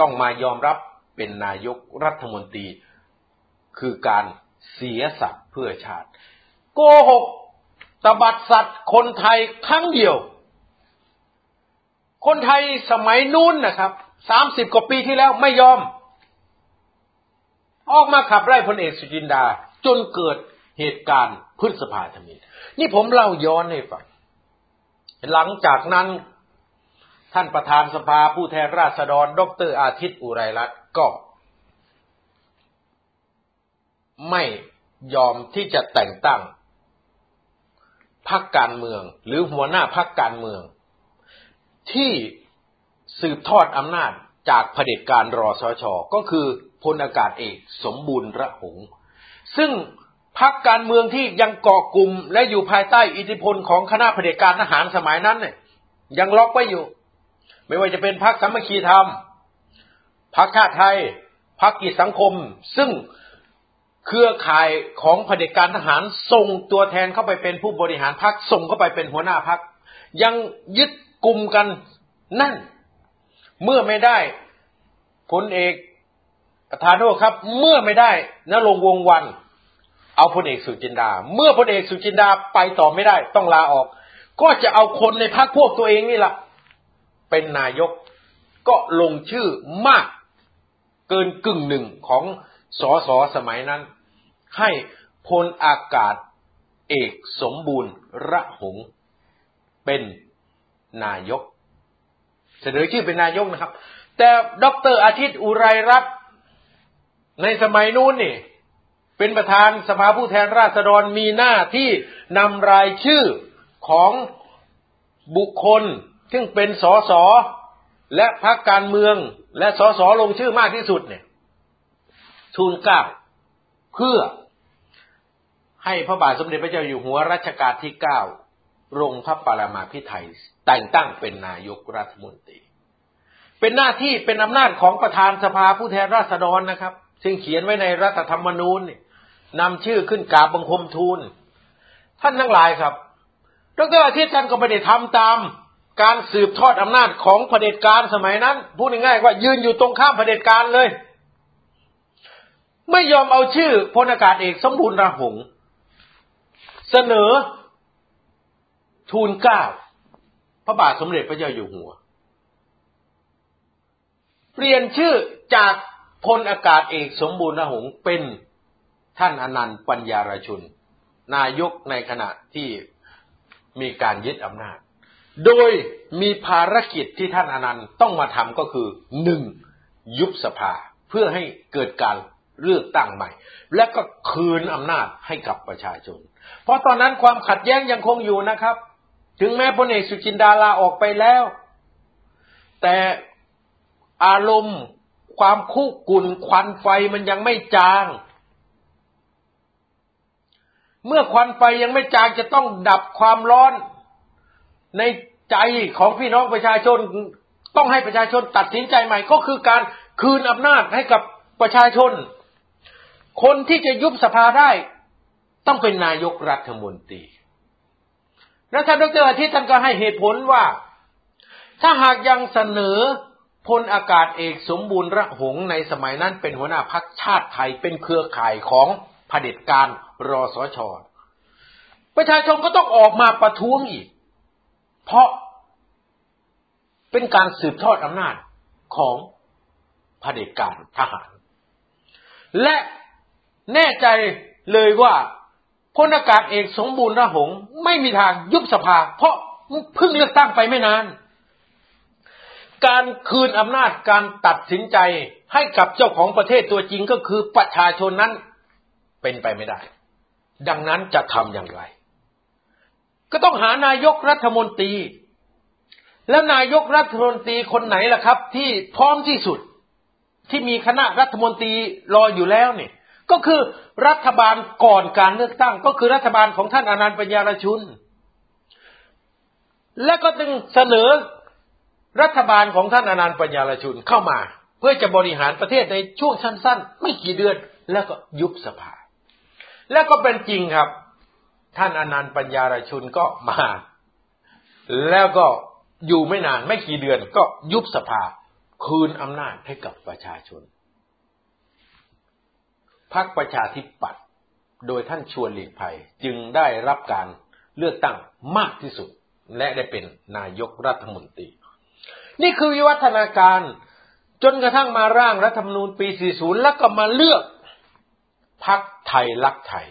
ต้องมายอมรับเป็นนายกรัฐมนตรี คือการเสียสัตว์เพื่อชาติ โกหกตบัดสัตว์คนไทยครั้งเดียว คนไทยสมัยนู้นนะครับ สามสิบกว่าปีที่แล้วไม่ยอม ออกมาขับไล่พลเอกสุจินดา จนเกิดเหตุการณ์พฤษภาธมินนี่ผมเล่าย้อนให้ฟัง หลังจากนั้นท่านประธานสภาผู้แทนราษฎร ดรอาทิตย์อุไรรัตน์ก็ ไม่ยอมที่จะแต่งตั้งพรรคการเมือง หรือหัวหน้าพรรคการเมือง ที่ สืบทอดอำนาจจากเผด็จการรอสช ก็คือพลอากาศเอกสมบูรณ์ระหง ซึ่งพรรคการเมืองที่ยังเกาะกลุ่มและอยู่ภายใต้อิทธิพลของคณะเผด็จการทหารสมัยนั้นเนี่ยยังล็อกไว้อยู่ ไม่ว่าจะเป็นพรรคสามัคคีธรรมพรรคชาติไทยพรรคกิจสังคม ซึ่งเครือข่ายของเผด็จการทหารส่งตัวแทนเข้าไปเป็นผู้บริหารพรรคส่งเข้าไปเป็นหัวหน้าพรรคยังยึดกลุ่มกันนั่น เมื่อไม่ได้พลเอกประธานโทษครับ เมื่อไม่ได้นรงวงวัน เอาพลเอกสุจินดา เมื่อพลเอกสุจินดาไปต่อไม่ได้ต้องลาออก ก็จะเอาคนในพรรคพวกตัวเองนี่แหละเป็นนายกก็ลงชื่อมากเกินกึ่งหนึ่งของสอสอสมัยนั้น ให้พลอากาศเอกสมบูรณ์ระหง เป็นนายก เสนอชื่อเป็นนายกนะครับ แต่ดรอาทิตย์อุไรรัตน์ในสมัยนู้นนี่เป็นประธานสภาผู้แทนราษฎรมีหน้าที่นำรายชื่อของบุคคล ซึ่งเป็นสสและพรรคการเมือง และสสลงชื่อมากที่สุดเนี่ยทูลเก้าเพื่อให้พระบาทสมเด็จพระเจ้าอยู่หัวรัชกาลที่เก้าลงพระปรมาภิไธย แต่งตั้งเป็นนายกรัฐมนตรี เป็นหน้าที่เป็นอำนาจของประธานสภาผู้แทนราษฎรนะครับ ซึ่งเขียนไว้ในรัฐธรรมนูญนำชื่อขึ้นกราบบังคมทูล ท่านทั้งหลายครับดรอาทิตย์ท่านก็ไม่ได้ทำตามการสืบทอดอำนาจของเผด็จการสมัยนั้น พูดง่ายๆว่ายืนอยู่ตรงข้ามเผด็จการเลย ไม่ยอมเอาชื่อพลอากาศเอกสมบูรณ์ระหง เสนอทูลเก้า พระบาทสมเด็จพระเจ้าอยู่หัว เปลี่ยนชื่อจากพลอากาศเอกสมบูรณ์หงเป็นท่านอนันต์ปัญญารชุน นายกในขณะที่มีการยึดอำนาจ โดยมีภารกิจที่ท่านอนันต์ต้องมาทำก็คือหนึ่งยุบสภาเพื่อให้เกิดการเลือกตั้งใหม่ และก็คืนอำนาจให้กับประชาชน เพราะตอนนั้นความขัดแย้งยังคงอยู่นะครับ ถึงแม้พลเอกสุจินดาลาออกไปแล้ว แต่อารมณ์ความคุกุ่นควันไฟมันยังไม่จาง เมื่อควันไฟยังไม่จางจะต้องดับความร้อน ในใจของพี่น้องประชาชนต้องให้ประชาชนตัดสินใจใหม่ ก็คือการคืนอำนาจให้กับประชาชน คนที่จะยุบสภาได้ ต้องเป็นนายกรัฐมนตรี แล้วท่านดรอาทิตย์ท่านก็ให้เหตุผลว่า ถ้าหากยังเสนอพลอากาศเอกสมบูรณ์ระหงในสมัยนั้นเป็นหัวหน้าพักชาติไทยเป็นเครือข่ายของเผด็จการรอสช ประชาชนก็ต้องออกมาประท้วงอีก เพราะเป็นการสืบทอดอำนาจของเผด็จการทหาร และแน่ใจเลยว่า พลอากาศเอกสมบูรณ์ระหง ไม่มีทางยุบสภา เพราะเพิ่งเลือกตั้งไปไม่นาน การคืนอำนาจการตัดสินใจให้กับเจ้าของประเทศตัวจริงก็คือประชาชนนั้นเป็นไปไม่ได้ ดังนั้นจะทำอย่างไร ก็ต้องหานายกรัฐมนตรี แล้วนายกรัฐมนตรีคนไหนล่ะครับ ที่พร้อมที่สุดที่มีคณะรัฐมนตรีรออยู่แล้วเนี่ย ก็คือรัฐบาลก่อนการเลือกตั้ง ก็คือรัฐบาลของท่านอนันต์ปัญญารชุน และก็จึงเสนอรัฐบาลของท่านอนันต์ปัญญาลชุนเข้ามา เพื่อจะบริหารประเทศในช่วงสั้นๆ ไม่กี่เดือน แล้วก็ยุบสภา แล้วก็เป็นจริงครับ ท่านอนันต์ปัญญาลชุนก็มา แล้วก็อยู่ไม่นานไม่กี่เดือนก็ยุบสภา คืนอำนาจให้กับประชาชน พรรคประชาธิปัตย์โดยท่านชวนหลีกภัยจึงได้รับการเลือกตั้งมากที่สุด และได้เป็นนายกรัฐมนตรี นี่คือวิวัฒนาการจนกระทั่งมาร่างรัฐธรรมนูญปี 40 แล้วก็มาเลือกพรรคไทยรักไทย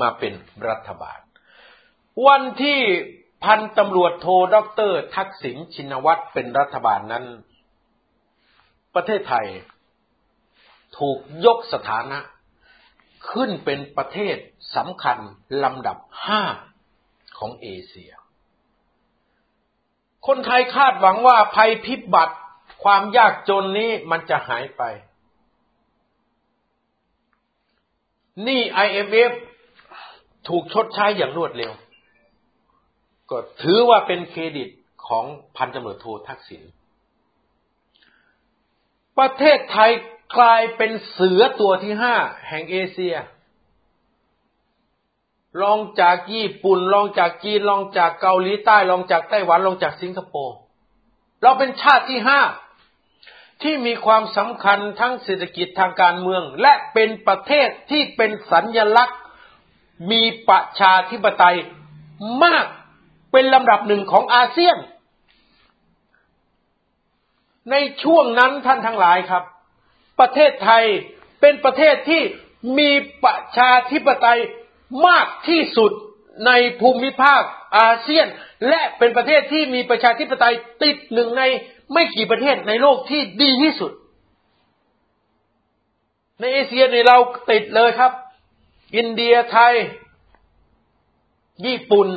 มาเป็นรัฐบาล วันที่พันตำรวจโทดอกเตอร์ทักษิณชินวัตรเป็นรัฐบาลนั้น ประเทศไทย ถูกยกสถานะ ขึ้นเป็นประเทศสำคัญลำดับห้าของเอเชีย คนไทยคาดหวังว่าภัยพิบัติความยากจนนี้มันจะหายไป นี่ IMF ถูกชดใช้อย่างรวดเร็ว ก็ถือว่าเป็นเครดิตของพันตำรวจโททักษิณประเทศไทย กลายเป็นเสือตัวที่ห้าแห่งเอเชียลองจากญี่ปุ่นลองจากจีนลองจากเกาหลีใต้ลองจากไต้หวันลองจากสิงคโปร์เราเป็นชาติที่ห้าที่มีความสำคัญทั้งเศรษฐกิจทางการเมือง และเป็นประเทศที่เป็นสัญญลักษณ์ มีประชาธิปไตยมากเป็นลำดับหนึ่งของอาเซียน ในช่วงนั้นท่านทั้งหลายครับ ประเทศไทยเป็นประเทศที่มีประชาธิปไตยมากที่สุดในภูมิภาคอาเซียน และเป็นประเทศที่มีประชาธิปไตยติดหนึ่งในไม่กี่ประเทศในโลกที่ดีที่สุด ในเอเชียในเราติดเลยครับ อินเดียไทย ญี่ปุ่น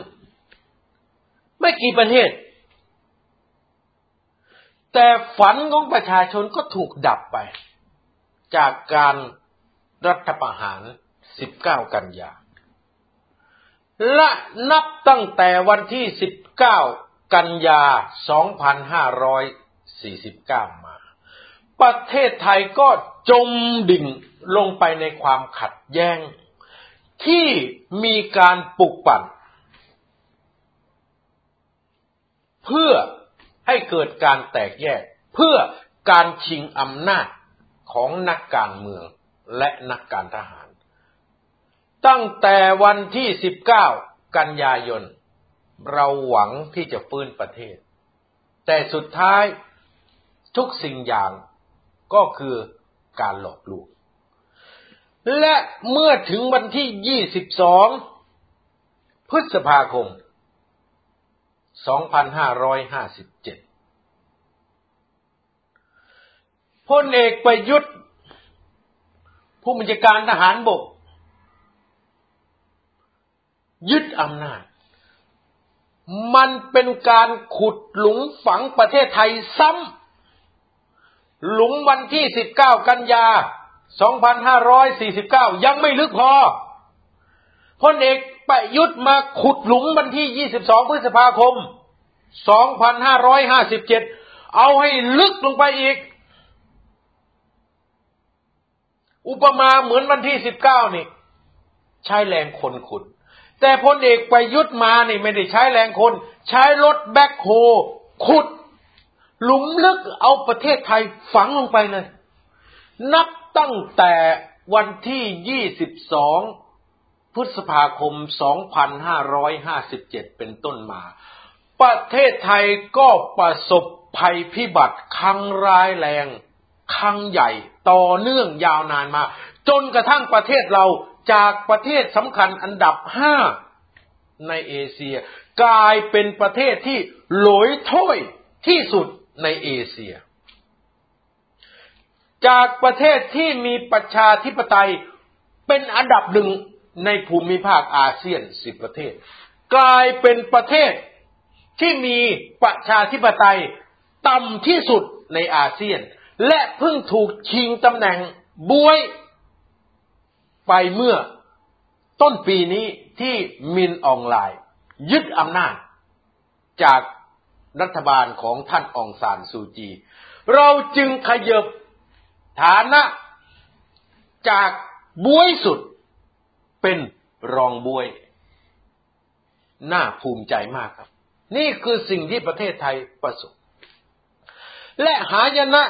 ไม่กี่ประเทศ แต่ฝันของประชาชนก็ถูกดับไป จากการรัฐประหาร 19 กันยา และนับตั้งแต่วันที่ 19 กันยา 2549 มา ประเทศไทยก็จมดิ่งลงไปในความขัดแย้ง ที่มีการปลุกปั่น เพื่อให้เกิดการแตกแยก เพื่อการชิงอำนาจ ของนักการเมืองและนักการทหาร ตั้งแต่วันที่ 19 กันยายน เราหวังที่จะฟื้นประเทศ แต่สุดท้ายทุกสิ่งอย่างก็คือการหลอกลวง และเมื่อถึงวันที่ 22 พฤษภาคม 2557 พลเอกประยุทธ์ ผู้บัญชาการทหารบก ยึดอำนาจ มันเป็นการขุดหลุมฝังประเทศไทยซ้ำหลุมวันที่ 19 กันยา 2549 ยังไม่ลึกพอพลเอกประยุทธ์มาขุดหลุมวันที่ 22 พฤษภาคม 2557 เอาให้ลึกลงไปอีก อุปมาเหมือนวันที่19นี่ ใช้แรงคนขุด แต่พลเอกประยุทธ์มานี่ไม่ได้ใช้แรงคน ใช้รถแบ็คโฮขุด หลุมลึกเอาประเทศไทยฝังลงไปเลย นับตั้งแต่วันที่22พฤษภาคม 2557 เป็นต้นมา ประเทศไทยก็ประสบภัยพิบัติครั้งร้ายแรง ครั้งใหญ่ต่อเนื่องยาวนานมา จนกระทั่งประเทศเราจากประเทศสำคัญอันดับห้าในเอเชีย กลายเป็นประเทศที่หลอยถ้วยที่สุดในเอเชีย จากประเทศที่มีประชาธิปไตยเป็นอันดับหนึ่งในภูมิภาคอาเซียนสิบประเทศ กลายเป็นประเทศที่มีประชาธิปไตยต่ำที่สุดในอาเซียน และเพิ่งถูกชิงตำแหน่งบวยไปเมื่อต้นปีนี้ที่มินออนไลน์ ยึดอำนาจจากรัฐบาลของท่านองซานซูจี เราจึงขยบฐานะจากบวยสุดเป็นรองบวย น่าภูมิใจมากครับ นี่คือสิ่งที่ประเทศไทยประสบ และหายนะ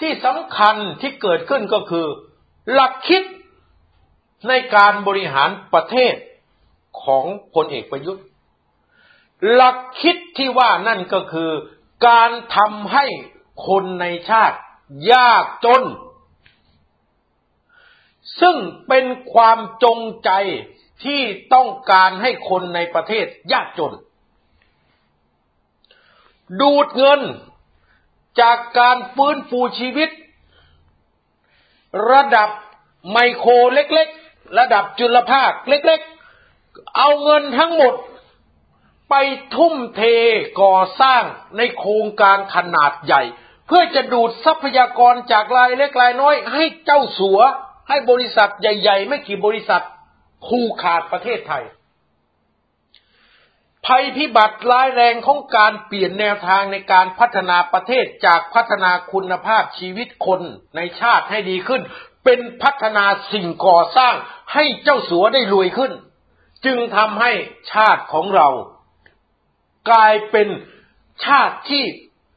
ที่สำคัญที่เกิดขึ้นก็คือ หลักคิดในการบริหารประเทศของพลเอกประยุทธ์ หลักคิดที่ว่านั่นก็คือ การทำให้คนในชาติยากจน ซึ่งเป็นความจงใจที่ต้องการให้คนในประเทศยากจน ดูดเงิน จากการฟื้นฟูชีวิต ระดับไมโครเล็กๆ ระดับจุลภาคเล็กๆ เอาเงินทั้งหมดไปทุ่มเทก่อสร้างในโครงการขนาดใหญ่ เพื่อจะดูดทรัพยากรจากรายเล็กรายน้อย ให้เจ้าสัว ให้บริษัทใหญ่ ๆ ไม่กี่บริษัทผูกขาดประเทศไทย ภัยพิบัติร้ายแรงของการเปลี่ยนแนวทางในการพัฒนาประเทศจากพัฒนาคุณภาพชีวิตคนในชาติให้ดีขึ้น เป็นพัฒนาสิ่งก่อสร้างให้เจ้าสัวได้รวยขึ้น จึงทำให้ชาติของเรา กลายเป็นชาติที่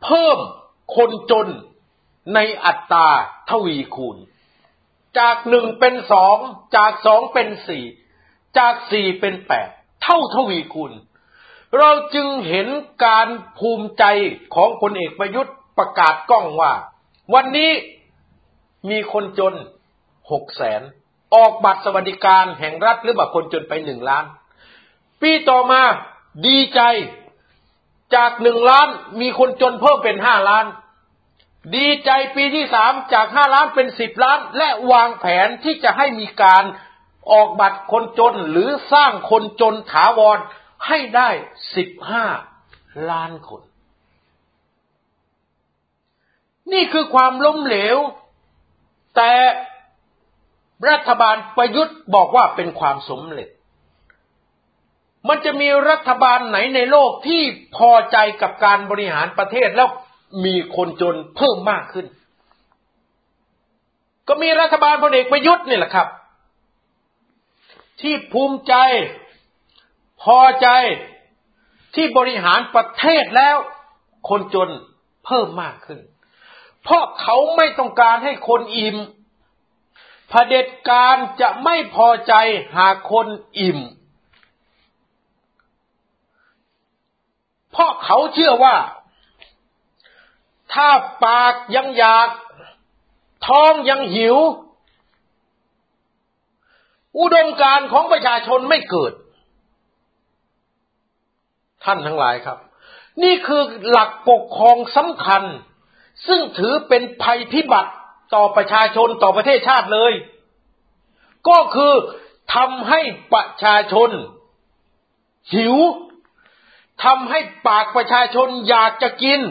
เพิ่มคนจนในอัตราทวีคูณ จากหนึ่งเป็นสอง จากสองเป็นสี่ จากสี่เป็นแปด เท่าทวีคูณ เราจึงเห็นการภูมิใจของพลเอกประยุทธ์ประกาศกล้องว่า วันนี้มีคนจนหกแสน ออกบัตรสวัสดิการแห่งรัฐหรือบัตรคนจนไปหนึ่งล้าน ปีต่อมาดีใจจากหนึ่งล้านมีคนจนเพิ่มเป็นห้าล้าน ดีใจปีที่สามจากห้าล้านเป็นสิบล้าน และวางแผนที่จะให้มีการออกบัตรคนจนหรือสร้างคนจนถาวร ให้ได้สิบห้าล้านคน นี่คือความล้มเหลว แต่รัฐบาลประยุทธ์บอกว่าเป็นความสมเร็จ มันจะมีรัฐบาลไหนในโลกที่พอใจกับการบริหารประเทศแล้วมีคนจนเพิ่มมากขึ้น ก็มีรัฐบาลพลเอกประยุทธ์นี่แหละครับ ที่ภูมิใจ พอใจที่บริหารประเทศแล้ว คนจนเพิ่มมากขึ้น เพราะเขาไม่ต้องการให้คนอิ่มเผด็จการจะไม่พอใจหากคนอิ่ม เพราะเขาเชื่อว่า ถ้าปากยังอยาก ท้องยังหิว อุดมการของประชาชนไม่เกิด ท่านทั้งหลายครับ นี่คือหลักปกครองสำคัญ ซึ่งถือเป็นภัยพิบัติต่อประชาชนต่อประเทศชาติเลย ก็คือทำให้ประชาชน หิวทำให้ปากประชาชนอยากจะกิน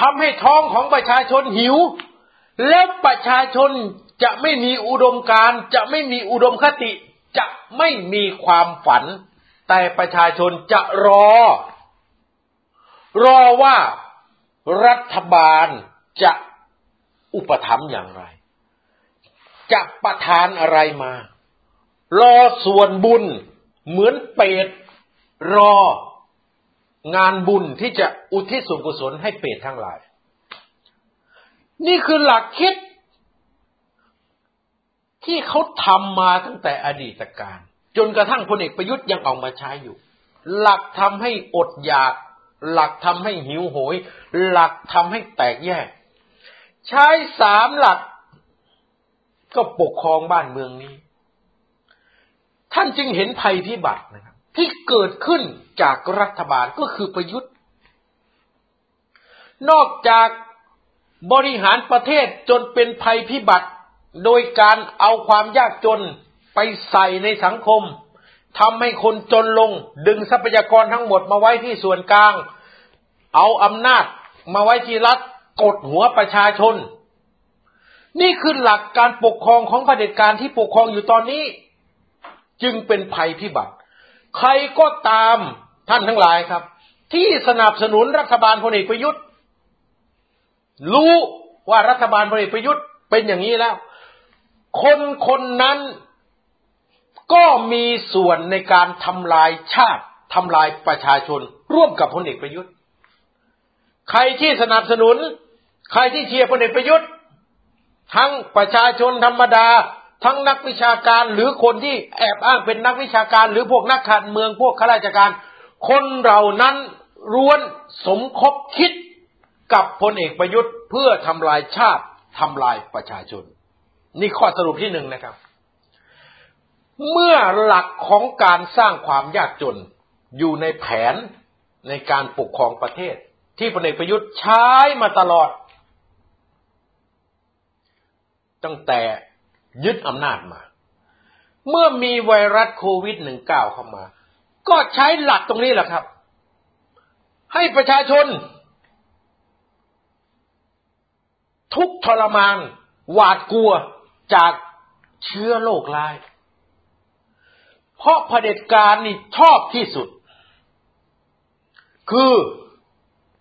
ทำให้ท้องของประชาชนหิว แล้วประชาชนจะไม่มีอุดมการ จะไม่มีอุดมคติ จะไม่มีความฝัน แต่ประชาชนจะรอ รอว่ารัฐบาลจะอุปถัมภ์อย่างไร จะประทานอะไรมา รอส่วนบุญเหมือนเปรตรองานบุญที่จะอุทิศส่วนกุศลให้เปรตทั้งหลาย นี่คือหลักคิดที่เขาทำมาตั้งแต่อดีตการ จนกระทั่งพลเอกประยุทธ์ยังออกมาใช้อยู่ หลักทำให้อดอยาก หลักทำให้หิวโหย หลักทำให้แตกแยก ใช้สามหลัก ก็ปกครองบ้านเมืองนี้ ท่านจึงเห็นภัยพิบัตินะครับที่เกิดขึ้นจากรัฐบาลก็คือประยุทธ์ นอกจากบริหารประเทศจนเป็นภัยพิบัติ โดยการเอาความยากจน ไปใส่ในสังคมทำให้คนจนลง ดึงทรัพยากรทั้งหมดมาไว้ที่ส่วนกลาง เอาอำนาจมาไว้ที่รัฐกดหัวประชาชน นี่คือหลักการปกครองของเผด็จการที่ปกครองอยู่ตอนนี้ จึงเป็นภัยพิบัติ ใครก็ตามท่านทั้งหลายครับ ที่สนับสนุนรัฐบาลพลเอกประยุทธ์ รู้ว่ารัฐบาลพลเอกประยุทธ์เป็นอย่างนี้แล้ว คนคนนั้น ก็มีส่วนในการทำลายชาติทำลายประชาชน ร่วมกับพลเอกประยุทธ์ ใครที่สนับสนุน ใครที่เชียร์พลเอกประยุทธ์ ทั้งประชาชนธรรมดา ทั้งนักวิชาการหรือคนที่แอบอ้างเป็นนักวิชาการ หรือพวกนักการเมืองพวกข้าราชการ คนเหล่านั้นร้วนสมคบคิดกับพลเอกประยุทธ์ เพื่อทำลายชาติทำลายประชาชน นี่ข้อสรุปที่หนึ่งนะครับ เมื่อหลักของการสร้างความยากจนอยู่ในแผนในการปกครองประเทศ ที่พลเอกประยุทธ์ใช้มาตลอด ตั้งแต่ยึดอำนาจมา เมื่อมีไวรัสโควิด -19 เข้ามา ก็ใช้หลักตรงนี้แหละครับ ให้ประชาชน ทุกทรมาน หวาดกลัวจากเชื้อโรคร้าย เพราะเผด็จการนี่ชอบที่สุด คือ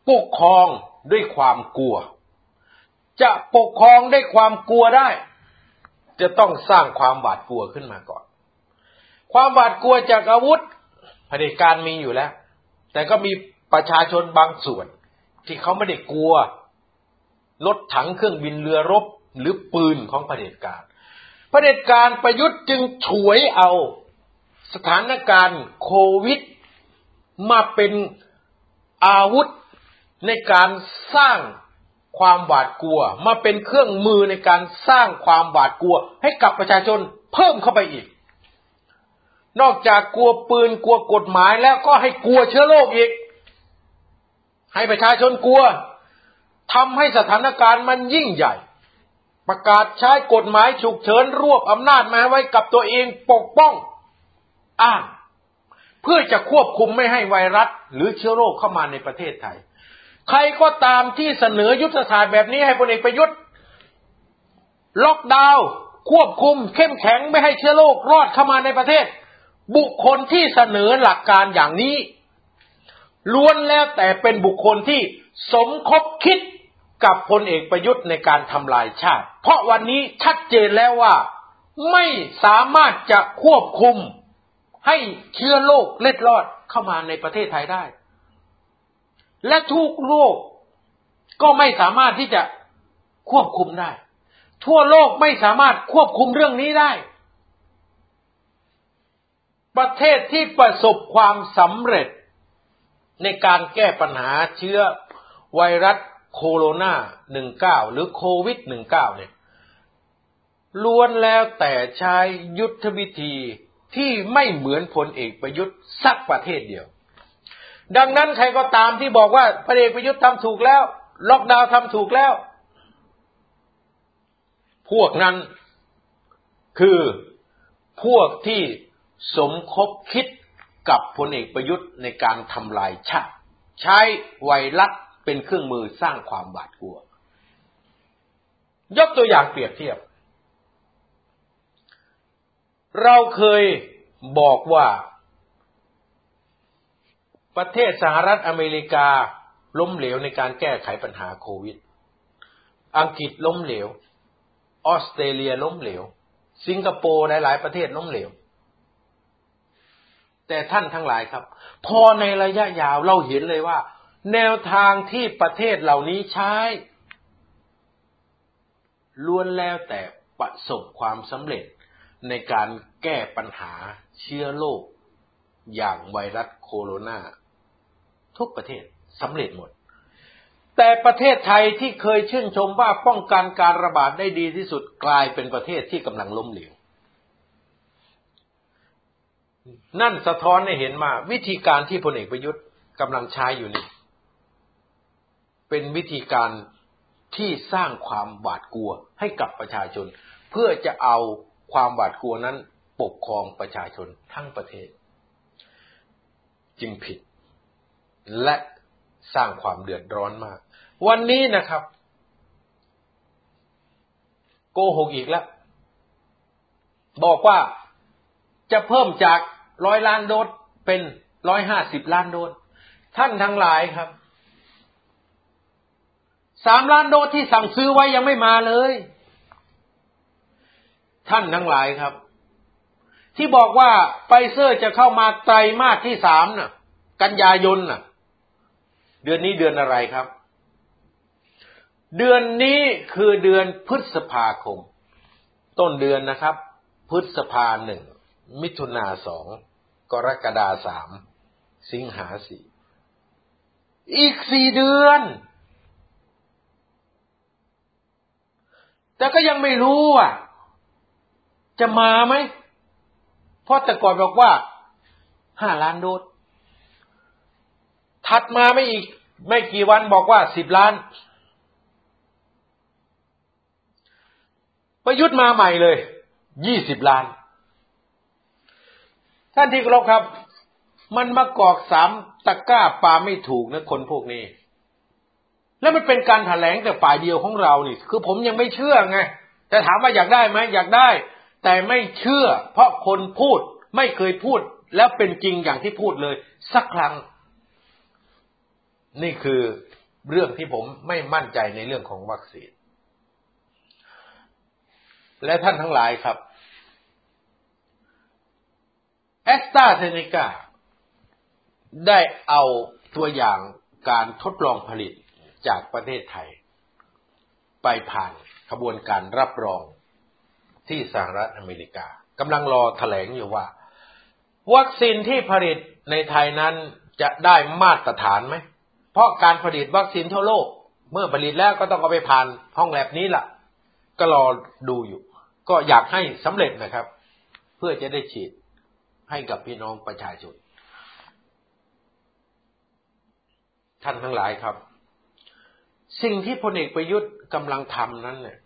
ปกครองด้วยความกลัว จะปกครองด้วยความกลัวได้ จะต้องสร้างความหวาดกลัวขึ้นมาก่อน ความหวาดกลัวจากอาวุธเผด็จการมีอยู่แล้ว แต่ก็มีประชาชนบางส่วน ที่เขาไม่ได้กลัวรถถังเครื่องบินเรือรบหรือปืนของเผด็จการเผด็จการประยุทธ์จึงฉวยเอา สถานการณ์โควิด มาเป็นอาวุธในการสร้างความหวาดกลัว มาเป็นเครื่องมือในการสร้างความหวาดกลัว ให้กับประชาชนเพิ่มเข้าไปอีก นอกจากกลัวปืนกลัวกฎหมายแล้วก็ให้กลัวเชื้อโรคอีก ให้ประชาชนกลัวทำให้สถานการณ์มันยิ่งใหญ่ ประกาศใช้กฎหมายฉุกเฉินรวบอำนาจมาไว้กับตัวเองปกป้อง อ้าง เพื่อจะควบคุมไม่ให้ไวรัส หรือเชื้อโรคเข้ามาในประเทศไทย ใครก็ตามที่เสนอยุทธศาสตร์แบบนี้ให้พลเอกประยุทธ์ล็อกดาวน์ควบคุม เข้มแข็งไม่ให้เชื้อโรครอดเข้ามาในประเทศ บุคคลที่เสนอหลักการอย่างนี้ ล้วนแล้วแต่เป็นบุคคลที่สมคบคิดกับพลเอกประยุทธ์ในการทำลายชาติ เพราะวันนี้ชัดเจนแล้วว่า ไม่สามารถจะควบคุม ให้เชื้อโรคเล็ดลอดเข้ามาในประเทศไทยได้ และทุกโรคก็ไม่สามารถที่จะควบคุมได้ ทั่วโลกไม่สามารถควบคุมเรื่องนี้ได้ ประเทศที่ประสบความสำเร็จในการแก้ปัญหาเชื้อไวรัสโคโรนา19 หรือโควิด19เนี่ยล้วนแล้วแต่ใช้ยุทธวิธี ที่ไม่เหมือนพลเอกประยุทธ์สักประเทศเดียว ดังนั้นใครก็ตามที่บอกว่าพระเอกประยุทธ์ทำถูกแล้ว ล็อกดาวน์ทำถูกแล้ว พวกนั้นคือพวกที่สมคบคิดกับพลเอกประยุทธ์ในการทำลายชาติ ใช้ไวรัสเป็นเครื่องมือสร้างความบาดกลัว ยกตัวอย่างเปรียบเทียบ เราเคยบอกว่าประเทศสหรัฐอเมริกาล้มเหลวในการแก้ไขปัญหาโควิด อังกฤษล้มเหลว ออสเตรเลียล้มเหลว สิงคโปร์หลายๆประเทศล้มเหลว แต่ท่านทั้งหลายครับ พอในระยะยาวเราเห็นเลยว่า แนวทางที่ประเทศเหล่านี้ใช้ล้วนแล้วแต่ประสบความสำเร็จ ในการแก้ปัญหาเชื้อโรคอย่างไวรัสโคโรนาทุกประเทศสำเร็จหมด แต่ประเทศไทยที่เคยชื่นชมว่าป้องกันการระบาดได้ดีที่สุดกลายเป็นประเทศที่กำลังล้มเหลวนั่นสะท้อนให้เห็นมาวิธีการที่พลเอกประยุทธ์กำลังใช้อยู่นี่เป็นวิธีการที่สร้างความหวาดกลัวให้กับประชาชน เพื่อจะเอา ความหวาดกลัวนั้นปกครองประชาชนทั้งประเทศ จึงผิด และสร้างความเดือดร้อนมาก วันนี้นะครับ โกหกอีกแล้ว บอกว่าจะเพิ่มจากร้อยล้านโดสเป็นร้อยห้าสิบล้านโดสท่านทั้งหลายครับสามล้านโดสที่สั่งซื้อไว้ยังไม่มาเลย ท่านทั้งหลายครับ ที่บอกว่าไฟเซอร์จะเข้ามาไตรมาสที่สามน่ะ กันยายนน่ะ เดือนนี้เดือนอะไรครับ เดือนนี้คือเดือนพฤษภาคม ต้นเดือนนะครับ พฤษภาหนึ่งมิถุนาสองกรกฎาสามสิงหาสี่อีกสี่เดือน แต่ก็ยังไม่รู้อะ จะมาไหม เพราะแต่ก่อนบอกว่าห้าล้านโดสถัดมาไม่อีก ไม่กี่วันบอกว่าสิบล้าน ประยุทธ์มาใหม่เลยยี่สิบล้าน ท่านที่เคารพครับ มันมากอกสามตะก้าปาไม่ถูกนะคนพวกนี้ แล้วมันเป็นการถแถลงแต่ฝ่ายเดียวของเรานี่ คือผมยังไม่เชื่อไงแต่ถามว่าอยากได้ไหมอยากได้ แต่ไม่เชื่อ เพราะคนพูดไม่เคยพูด แล้วเป็นจริงอย่างที่พูดเลย สักครั้ง นี่คือเรื่องที่ผมไม่มั่นใจในเรื่องของวัคซีน และท่านทั้งหลายครับแอสตราเซเนกาได้เอาตัวอย่างการทดลองผลิตจากประเทศไทย ไปผ่านขบวนการรับรอง ที่สหรัฐอเมริกากำลังรอถแถลงอยู่ว่า วัคซีนที่ผลิตในไทยนั้นจะได้มาตรฐานไหม เพราะการผลิตวัคซีนทั่วโลก เมื่อผลิตแล้วก็ต้องเอาไปผ่านห้องแลบนี้ล่ะ ก็รอดูอยู่ ก็อยากให้สำเร็จนะครับ เพื่อจะได้ฉีดให้กับพี่น้องประชาชนท่านทั้งหลายครับ สิ่งที่พลเอกประยุทธ์กำลังทำนั้นเนี่ย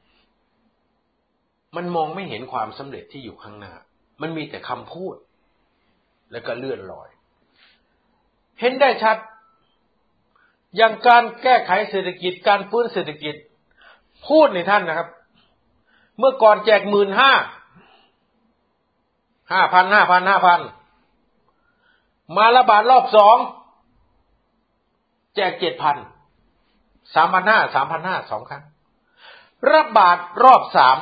มันมองไม่เห็นความสำเร็จที่อยู่ข้างหน้า มันมีแต่คำพูด แล้วก็เลื่อนลอย เห็นได้ชัด อย่างการแก้ไขเศรษฐกิจ การฟื้นเศรษฐกิจ พูดในท่านนะครับ เมื่อก่อนแจกหมื่นห้า ห้าพันห้าพันห้าพัน มาระบาดรอบสอง แจกเจ็ดพัน สามพันห้าสามพันห้าสองครั้งรับาทรอบสาม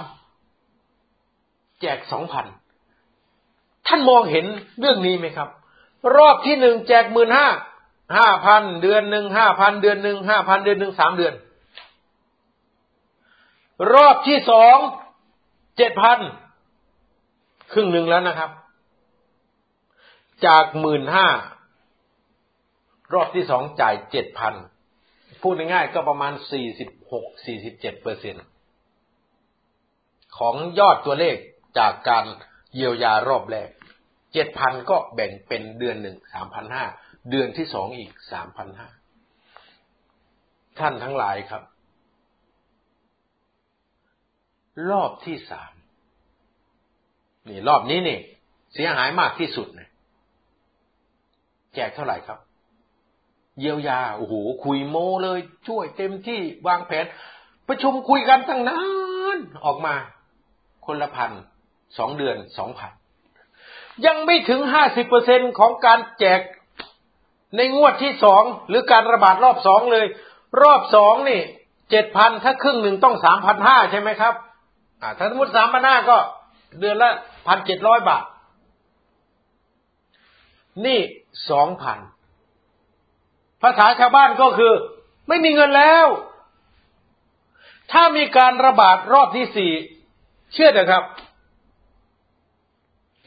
แจกสองพันท่านมองเห็นเรื่องนี้ไหมครับ รอบที่หนึ่งแจกหมื่นห้าห้าพันเดือนหนึ่งห้าพันเดือนหนึ่งห้าพันเดือนหนึ่งสามเดือน รอบที่สองเจ็ดพันครึ่งหนึ่งแล้วนะครับ จากหมื่นห้ารอบที่สองจ่ายเจ็ดพันพูดง่ายๆก็ประมาณ46-47เปอร์เซ็นของยอดตัวเลข จากการเยียวยารอบแรก7,000ก็แบ่งเป็นเดือนหนึ่ง3,500เดือนที่สองอีก3,500ท่านทั้งหลายครับ รอบที่สามนี่รอบนี้นี่ เสียหายมากที่สุดนะแจกเท่าไหร่ครับ เยียวยาโอ้โหคุยโมเลย ช่วยเต็มที่วางแผน ประชุมคุยกันตั้งนาน ออกมา คนละพัน สองเดือนสองพันยังไม่ถึงห้าสิบเปอร์เซ็นของการแจกในงวดที่สองหรือการระบาดรอบสองเลย รอบสองนี่เจ็ดพันถ้าครึ่งหนึ่งต้องสามพันห้าใช่ไหมครับ อ่า ถ้าสมมติสามพันห้าก็เดือนละพันเจ็ดร้อยบาท นี่สองพันภาษาชาวบ้านก็คือ ไม่มีเงินแล้ว ถ้ามีการระบาดรอบที่สี่เชื่อเถอะครับ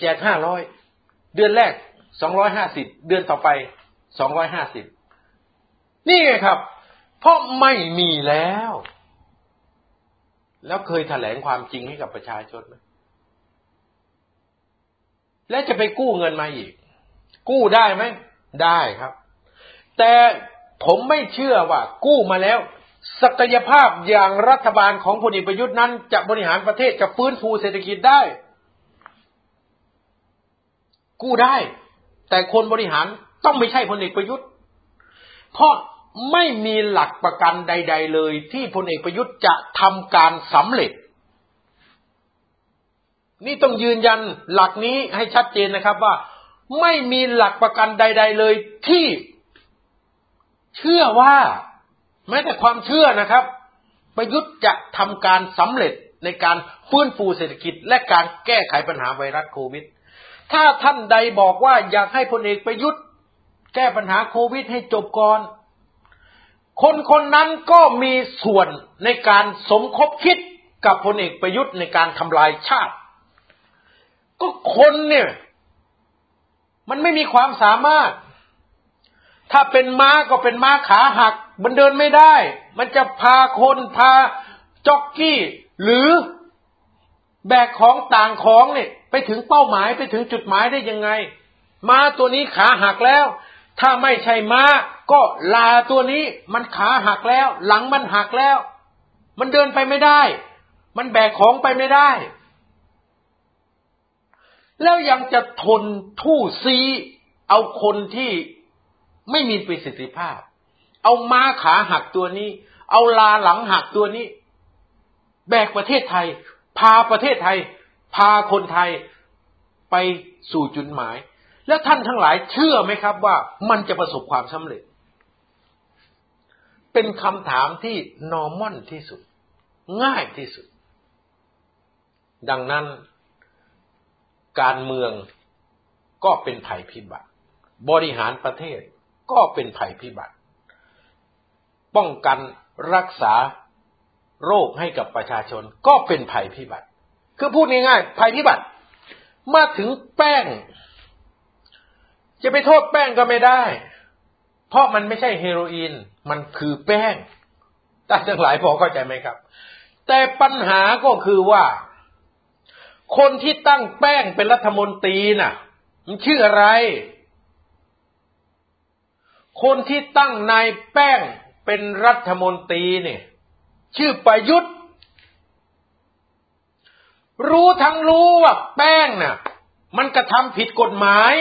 แจกห้าร้อยเดือนแรกสองร้อยห้าสิบเดือนต่อไปสองร้อยห้าสิบนี่ไงครับ เพราะไม่มีแล้ว แล้วเคยแถลงความจริงให้กับประชาชนไหมและจะไปกู้เงินมาอีก กู้ได้ไหมได้ครับ แต่ผมไม่เชื่อว่า กู้มาแล้ว ศักยภาพอย่างรัฐบาลของพลเอกประยุทธ์นั้น จะบริหารประเทศจะฟื้นฟูเศรษฐกิจได้ กู้ได้ แต่คนบริหารต้องไม่ใช่พลเอกประยุทธ์ เพราะไม่มีหลักประกันใด ๆ เลย ที่พลเอกประยุทธ์จะทำการสำเร็จ นี่ต้องยืนยันหลักนี้ให้ชัดเจนนะครับว่า ไม่มีหลักประกันใด ๆ เลยที่เชื่อว่า แม้แต่ความเชื่อนะครับ ประยุทธ์จะทำการสำเร็จในการฟื้นฟูเศรษฐกิจและการแก้ไขปัญหาไวรัสโควิด ถ้าท่านใดบอกว่าอยากให้พลเอกประยุทธ์แก้ปัญหาโควิดให้จบก่อน คนคนนั้นก็มีส่วนในการสมคบคิดกับพลเอกประยุทธ์ในการทำลายชาติ ก็คนเนี่ย มันไม่มีความสามารถ ถ้าเป็นม้าก็เป็นม้าขาหัก มันเดินไม่ได้ มันจะพาคนพาจ็อกกี้ หรือแบกของต่างของเนี่ย ไปถึงเป้าหมายไปถึงจุดหมายได้ยังไง ม้าตัวนี้ขาหักแล้ว ถ้าไม่ใช่ม้า ก็ลาตัวนี้มันขาหักแล้ว หลังมันหักแล้ว มันเดินไปไม่ได้ มันแบกของไปไม่ได้ แล้วยังจะทนทู่ซี เอาคนที่ไม่มีประสิทธิภาพ เอาม้าขาหักตัวนี้ เอาลาหลังหักตัวนี้ แบกประเทศไทย พาประเทศไทย พาคนไทยไปสู่จุดหมาย แล้วท่านทั้งหลายเชื่อไหมครับว่ามันจะประสบความสำเร็จ เป็นคำถามที่นอร์มอนที่สุด ง่ายที่สุด ดังนั้น การเมืองก็เป็นภัยพิบัติ บริหารประเทศก็เป็นภัยพิบัติ ป้องกันรักษาโรคให้กับประชาชนก็เป็นภัยพิบัติ คือพูดง่ายๆภัยพิบัติมาถึงแป้ง จะไปโทษแป้งก็ไม่ได้ เพราะมันไม่ใช่เฮโรอีน มันคือแป้งท่านทั้งหลายพอเข้าใจไหมครับ แต่ปัญหาก็คือว่า คนที่ตั้งแป้งเป็นรัฐมนตรีน่ะ มันชื่ออะไร คนที่ตั้งนายแป้งเป็นรัฐมนตรีเนี่ย ชื่อประยุทธ์ รู้ทั้งรู้ว่าแป้งน่ะ มันกระทำผิดกฎหมาย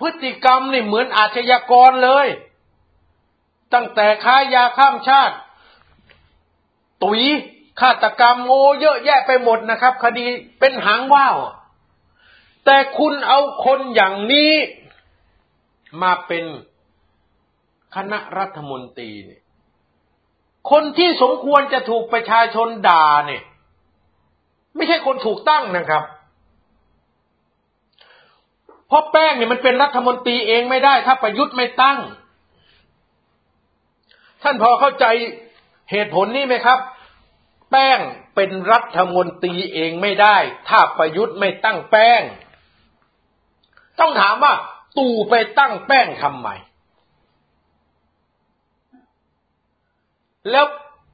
พฤติกรรมนี่เหมือนอาชญากรเลย ตั้งแต่ค้ายาข้ามชาติ ตุยฆาตกรรมโง่เยอะแยะไปหมดนะครับ คดีเป็นหางว่าวแต่คุณเอาคนอย่างนี้มาเป็นคณะรัฐมนตรีเนี่ย คนที่สมควรจะถูกประชาชนด่าเนี่ย ไม่ใช่คนถูกตั้งนะครับเพราะแป้งเนี่ยมันเป็นรัฐมนตรีเองไม่ได้ ถ้าประยุทธ์ไม่ตั้ง ท่านพอเข้าใจเหตุผลนี้ไหมครับ แป้งเป็นรัฐมนตรีเองไม่ได้ ถ้าประยุทธ์ไม่ตั้งแป้ง ต้องถามว่า ตู่ไปตั้งแป้งทำไม แล้ว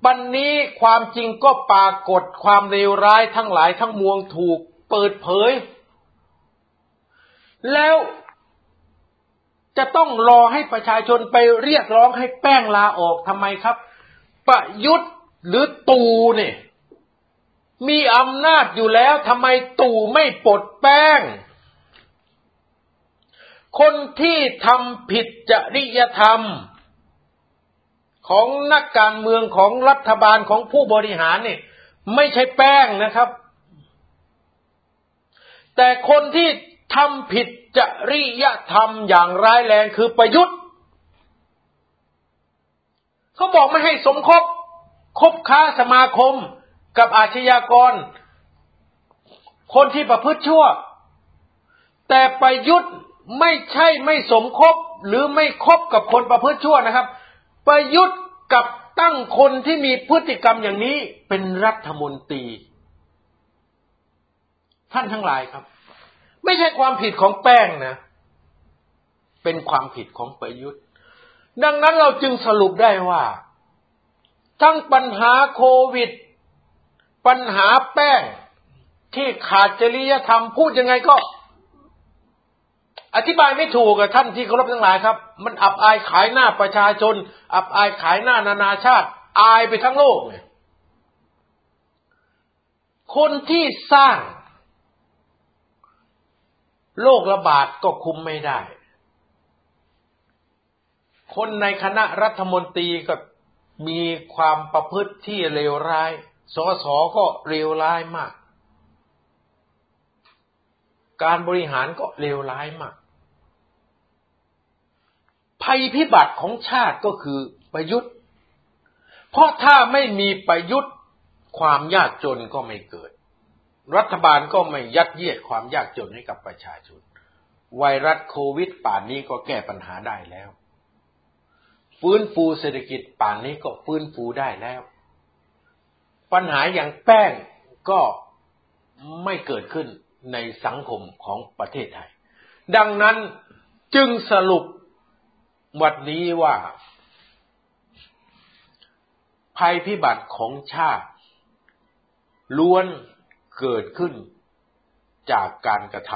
บันนี้ความจริงก็ปรากฏความเลวร้ายทั้งหลายทั้งมวงถูกเปิดเผย แล้วจะต้องรอให้ประชาชนไปเรียกร้องให้แป้งลาออกทำไมครับ ประยุทธ์หรือตูเนี่ยมีอำนาจอยู่แล้วทำไมตู่ไม่ปลดแป้ง คนที่ทำผิดจริยธรรม ของนักการเมืองของรัฐบาลของผู้บริหารเนี่ย ไม่ใช่แป้งนะครับ แต่คนที่ทำผิดจริยธรรมอย่างร้ายแรงคือประยุทธ์เขาบอกไม่ให้สมคบคบค้าสมาคมกับอาชญากร คนที่ประพฤติชั่ว แต่ประยุทธ์ไม่ใช่ไม่สมคบหรือไม่คบกับคนประพฤติชั่วนะครับ ประยุทธ์กับตั้งคนที่มีพฤติกรรมอย่างนี้เป็นรัฐมนตรี ท่านทั้งหลายครับ ไม่ใช่ความผิดของแป้งนะ เป็นความผิดของประยุทธ์ ดังนั้นเราจึงสรุปได้ว่า ทั้งปัญหาโควิด ปัญหาแป้งที่ขาดจริยธรรมพูดยังไงก็ อธิบายไม่ถูกกับท่านที่เคารพทั้งหลายครับ มันอับอายขายหน้าประชาชน อับอายขายหน้านานาชาติ อายไปทั้งโลกเนี่ยคนที่สร้าง โรคระบาดก็คุมไม่ได้ คนในคณะรัฐมนตรีก็มีความประพฤติที่เลวร้าย สสก็เลวร้ายมาก การบริหารก็เลวร้ายมาก ภัยพิบัติของชาติก็คือประยุทธ์ เพราะถ้าไม่มีประยุทธ์ความยากจนก็ไม่เกิด รัฐบาลก็ไม่ยัดเยียดความยากจนให้กับประชาชน ไวรัสโควิดป่านนี้ก็แก้ปัญหาได้แล้ว ฟื้นฟูเศรษฐกิจป่านนี้ก็ฟื้นฟูได้แล้ว ปัญหาอย่างแป้งก็ไม่เกิดขึ้นในสังคมของประเทศไทย ดังนั้นจึงสรุป วันนี้ว่า ภัยพิบัติของชาติ ล้วนเกิดขึ้นจากการกระท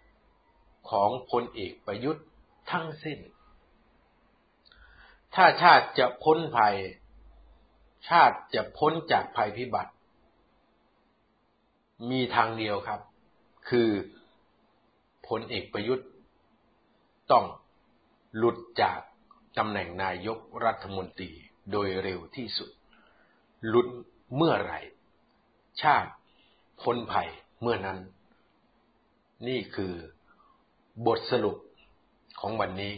ำของพลเอกประยุทธ์ทั้งสิ้น ถ้าชาติจะพ้นภัย ชาติจะพ้นจากภัยพิบัติ มีทางเดียวครับ คือพลเอกประยุทธ์ต้อง หลุดจากตำแหน่งนายกรัฐมนตรีโดยเร็วที่สุด หลุดเมื่อไหร่ ชาติพ้นภัยเมื่อนั้น นี่คือบทสรุปของวันนี้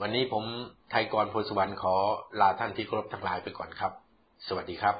วันนี้ผมไทยกรพลสวรรณขอลาท่านที่เคารพทั้งหลายไปก่อนครับ สวัสดีครับ